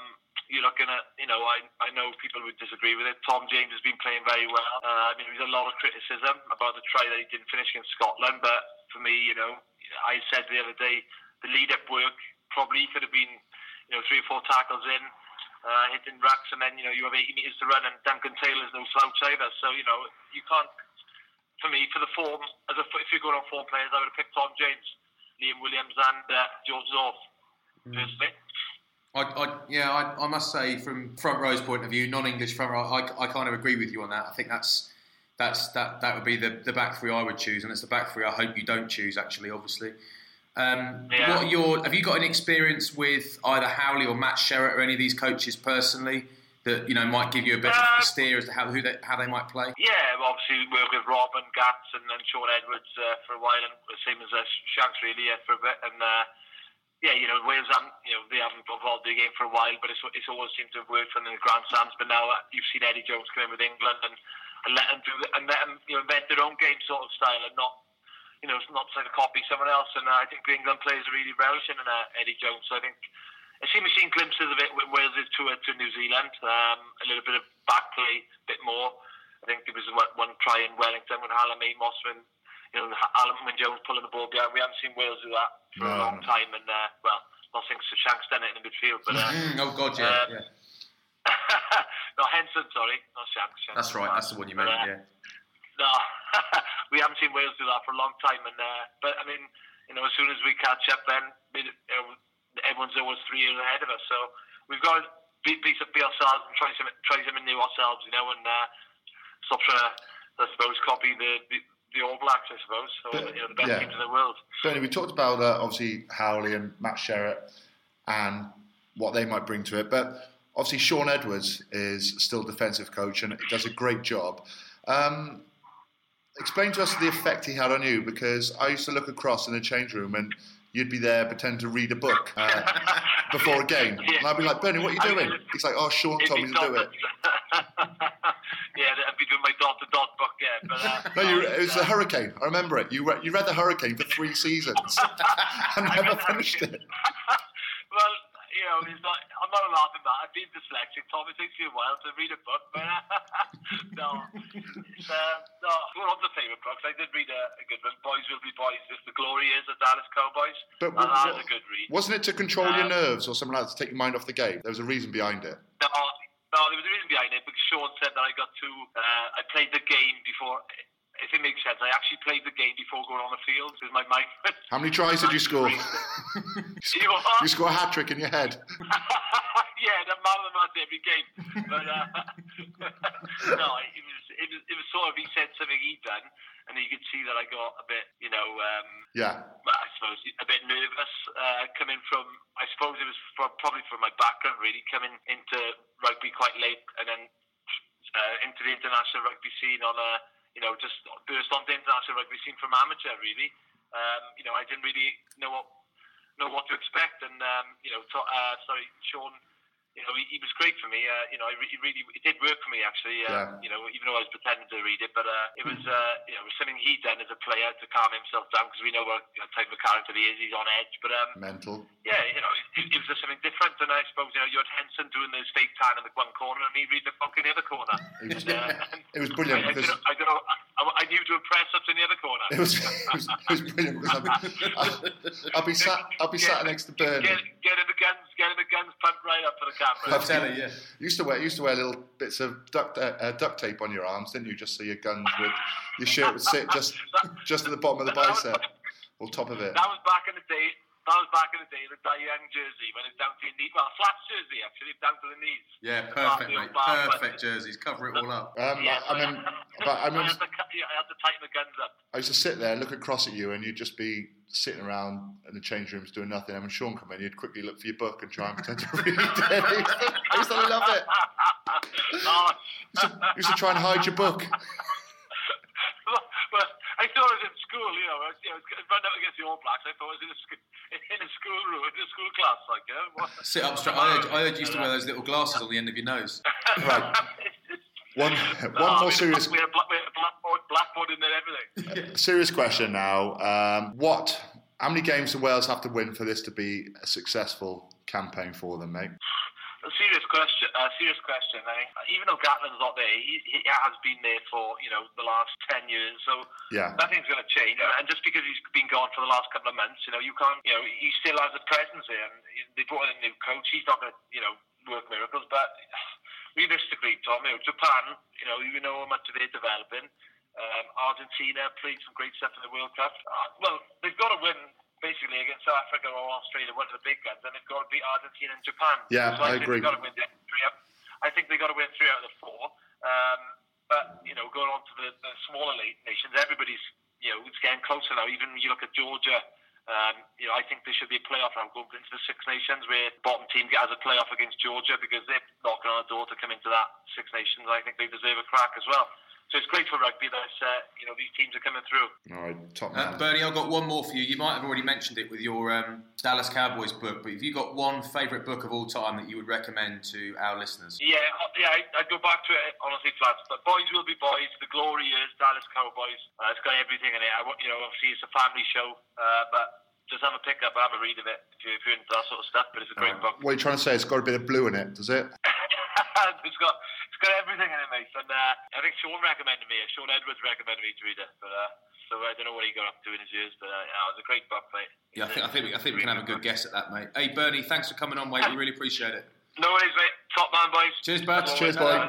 you're looking at, you know, I, I know people would disagree with it. Tom James has been playing very well. Uh, I mean, there's a lot of criticism about the try that he didn't finish against Scotland, but for me, you know, I said the other day, the lead up work probably could have been, you know, three or four tackles in. Uh, hitting racks, and then you know you have 80 metres to run, and Duncan Taylor's no slouch either. So you know you can't for me, for the form, as a, if you're going on four players, I would have picked Tom James, Liam Williams, and uh, George North. Personally, I, I, yeah, I, I must say, from front row's point of view, non-English front row, I, I kind of agree with you on that. I think that's that's that that would be the, the back three I would choose, and it's the back three I hope you don't choose. Actually, obviously. Um, Yeah. What are your have you got any experience with either Howley or Matt Sherratt or any of these coaches personally that you know might give you a better Uh, steer as to how who they, how they might play? yeah, well, obviously we worked with Rob and Gats and, and Shaun Edwards uh, for a while, and the same as uh, Shanks really uh, for a bit, and. Uh, yeah, you know, Wales haven't, you know, they haven't evolved their game for a while, but it's, it's always seemed to have worked for them in the Grand Slams. But now uh, you've seen Eddie Jones come in with England and, and let them do and let them, you know, invent their own game sort of style and not, you know, not try to copy someone else. And uh, I think the England players are really relishing in uh, Eddie Jones. So I think I see, we've seen glimpses of it with Wales tour to New Zealand. Um, a little bit of back play, a bit more. I think there was one, one try in Wellington with Hallam Amos when you know Alun Wyn Jones pulling the ball behind. We haven't seen Wales do that for a long time, and uh, well, not since Shanks done it in the midfield, but. Uh, Mm, oh God, yeah, Um, yeah. no, Henson, sorry, not Shanks. Shanks That's right. That's the one you meant. But, uh, Yeah. No, we haven't seen Wales do that for a long time, and uh, but I mean, you know, as soon as we catch up, then we- you know, everyone's always three years ahead of us. So we've got to be, be, be ourselves and try some try something new ourselves, you know, and uh, stop trying to, I suppose, copy the, the the All Blacks, I suppose, or But, you know, the best yeah. teams in the world. Bernie, we talked about uh, obviously Howley and Matt Sherratt and what they might bring to it, but obviously Shaun Edwards is still defensive coach and does a great job. Um, explain to us the effect he had on you because I used to look across in the change room and you'd be there pretending to read a book uh, before a game, and I'd be like, Bernie, what are you doing? He's like, Oh, Shaun told me to do it. yeah, I'd be doing my dot to dot book, yeah. But, uh, No, you, it was uh, the Hurricane. I remember it. You read, you read the Hurricane for three seasons and never finished it. Well, you know, it's not, I'm not laughing at that. I've been dyslexic, Tom. It takes me a while to read a book, but no. It's, uh, no, one of the favourite books. I did read a, a good one, Boys Will Be Boys. It's the glory Is of Dallas Cowboys. But that what- is a good read. Wasn't it to control your Um, nerves or something like that to take your mind off the game? There was a reason behind it. No, no, there was a reason behind it because Shaun said that I got to. Uh, I played the game before. If it makes sense, I actually played the game before going on the field because my mind. How many tries did you score? You you score a hat trick in your head. yeah, the man of the match every game. But uh, no, it was, it was it was sort of he said something he'd done, and you could see that I got a bit, you know, um, yeah, I suppose a bit nervous uh, coming from. I suppose it was from, probably from my background, really, coming into rugby quite late, and then uh, into the international rugby scene on a, you know, just burst onto international rugby scene from amateur, really. Um, you know, I didn't really know what know what to expect, and um, you know, to, uh, sorry, Shaun you know, he, he, was great for me. Uh, you know, it really it did work for me actually. Uh, yeah. You know, even though I was pretending to read it, but uh, it was uh, you know it was something he'd done as a player to calm himself down because we know what type of character he is. He's on edge, but um, mental. Yeah, you know, it, it was just something different. And I suppose you know you had Henson doing his fake tan in the one corner and me reading the book in the other corner. It was, and, uh, it was brilliant. I, I, don't know, I, don't know, I, I knew to impress up in the other corner. It was, it was, it was brilliant. I'll be, I'll, I'll be sat I'll be sat next to Bernie. Get, get the guns, getting the guns pumped right up for the telling you. Used to wear used to wear little bits of duct uh, uh, duct tape on your arms, didn't you? Just so your guns would your shirt would sit just just at the bottom of the bicep or top of it. That was back in the day. That was back in the day, the Young jersey, when it's down to your knees. Well, flat jersey, actually, down to the knees. Yeah, perfect, mate. Perfect jerseys. Cover it all up. Um, yeah, I, I mean, but I, mean, I, had to, I had to tighten the guns up. I used to sit there, look across at you, and you'd just be sitting around in the change rooms doing nothing. And when Shaun come in, you'd quickly look for your book and try and pretend to read it. I used to love it. Oh. used, to, used to try and hide your book. Well, I thought I was in school, you know, I was, you know, run up against the All Blacks. I thought I was in a, sc- in a school room, in a school class, like, you know. Sit up straight. I heard, I heard you used to wear those little glasses on the end of your nose. right. One, one more serious. We had, we had a blackboard, blackboard in there, everything. Serious question now. Um, what? How many games do Wales have to win for this to be a successful campaign for them, mate? A serious question. A serious question. I mean, even though Gatland's not there, he, he has been there for you know the last ten years. So yeah. nothing's going to change. And just because he's been gone for the last couple of months, you know, you can't. You know, he still has a presence there. And they brought in a new coach. He's not going to you know work miracles. But realistically, Tom, you know, Japan, you know, you know how much they're developing. Um, Argentina played some great stuff in the World Cup. Uh, well, they've got to win basically against South Africa or Australia, one of the big guns, and they've got to beat Argentina and Japan. Yeah, so I, I agree. Got to win three out, I think they've got to win three out of the four. Um, but you know, going on to the, the smaller nations, everybody's you know it's getting closer now. Even you look at Georgia. Um, you know, I think there should be a playoff round going into the Six Nations where the bottom team has a playoff against Georgia because they're knocking on the door to come into that Six Nations. I think they deserve a crack as well. So it's great for rugby that uh, you know these teams are coming through. All right, top uh, Bernie, I've got one more for you. You might have already mentioned it with your um, Dallas Cowboys book, but have you got one favourite book of all time that you would recommend to our listeners? Yeah, uh, yeah, I, would go back to it honestly, flats. But boys will be boys. The glory is Dallas Cowboys. Uh, it's got everything in it. I, you know, obviously it's a family show, uh, but just have a pick up, have a read of it if, you, if you're into that sort of stuff. But it's a great book. What are you trying to say? It's got a bit of blue in it, does it? it's got it's got everything in it, mate. And uh, I think Shaun recommended me. Shaun Edwards recommended me to read it, but. Uh, so I don't know what he got up to in his years, but uh, yeah, it was a great book, mate. Yeah, I think, I think, I think we can have a good guess at that, mate. Hey, Bernie, thanks for coming on, mate. We really appreciate it. No worries, mate. Top man, boys. Cheers, bud. Cheers, boy.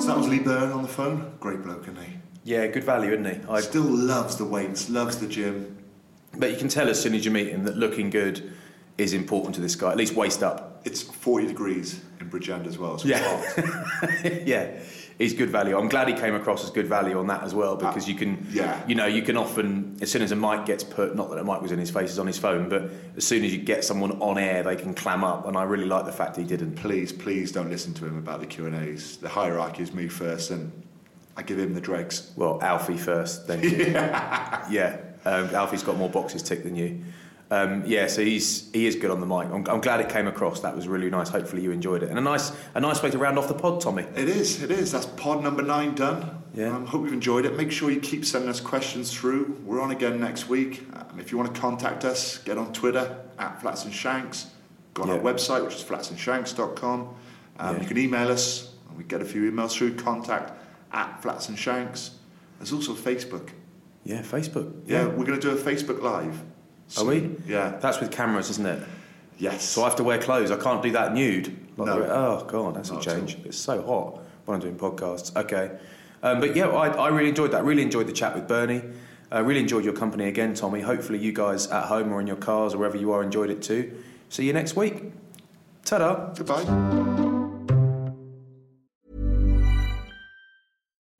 So that was Lee Byrne on the phone. Great bloke, isn't he? Yeah, good value, isn't he? I still loves the weights, loves the gym. But you can tell as soon as you meet him that looking good is important to this guy, at least waist up. It's 40 degrees in Bridgend as well. So yeah. yeah. He's good value. I'm glad he came across as good value on that as well because uh, you can, yeah. you know, you can often, as soon as a mic gets put, not that a mic was in his face, is on his phone, but as soon as you get someone on air, they can clam up. And I really like the fact he didn't. Please, please don't listen to him about the Q and A's. The hierarchy is me first, and I give him the dregs. Well, Alfie first, then. yeah. yeah. Um, Alfie's got more boxes ticked than you. Um, yeah, so he's he is good on the mic. I'm, I'm, glad it came across. That was really nice. Hopefully you enjoyed it, and a nice a nice way to round off the pod, Tommy. It is. It is. That's pod number nine done. Yeah. Um, hope you've enjoyed it. Make sure you keep sending us questions through. We're on again next week. Um, if you want to contact us, get on Twitter at Flats and Shanks. Go on yeah. our website, which is flatsandshanks.com. Um, yeah. You can email us. We get a few emails through. Contact at Flats and Shanks. There's also Facebook. Yeah, Facebook. Yeah, yeah we're going to do a Facebook Live. So, Are we? Yeah. That's with cameras, isn't it? Yes. So I have to wear clothes. I can't do that nude. Like no. oh god, that's Not a change. It's so hot when I'm doing podcasts. Okay. Um, but yeah, I, I, really enjoyed that. Really enjoyed the chat with Bernie. I uh, really enjoyed your company again, Tommy. Hopefully, you guys at home or in your cars or wherever you are enjoyed it too. See you next week. Ta-da. Goodbye.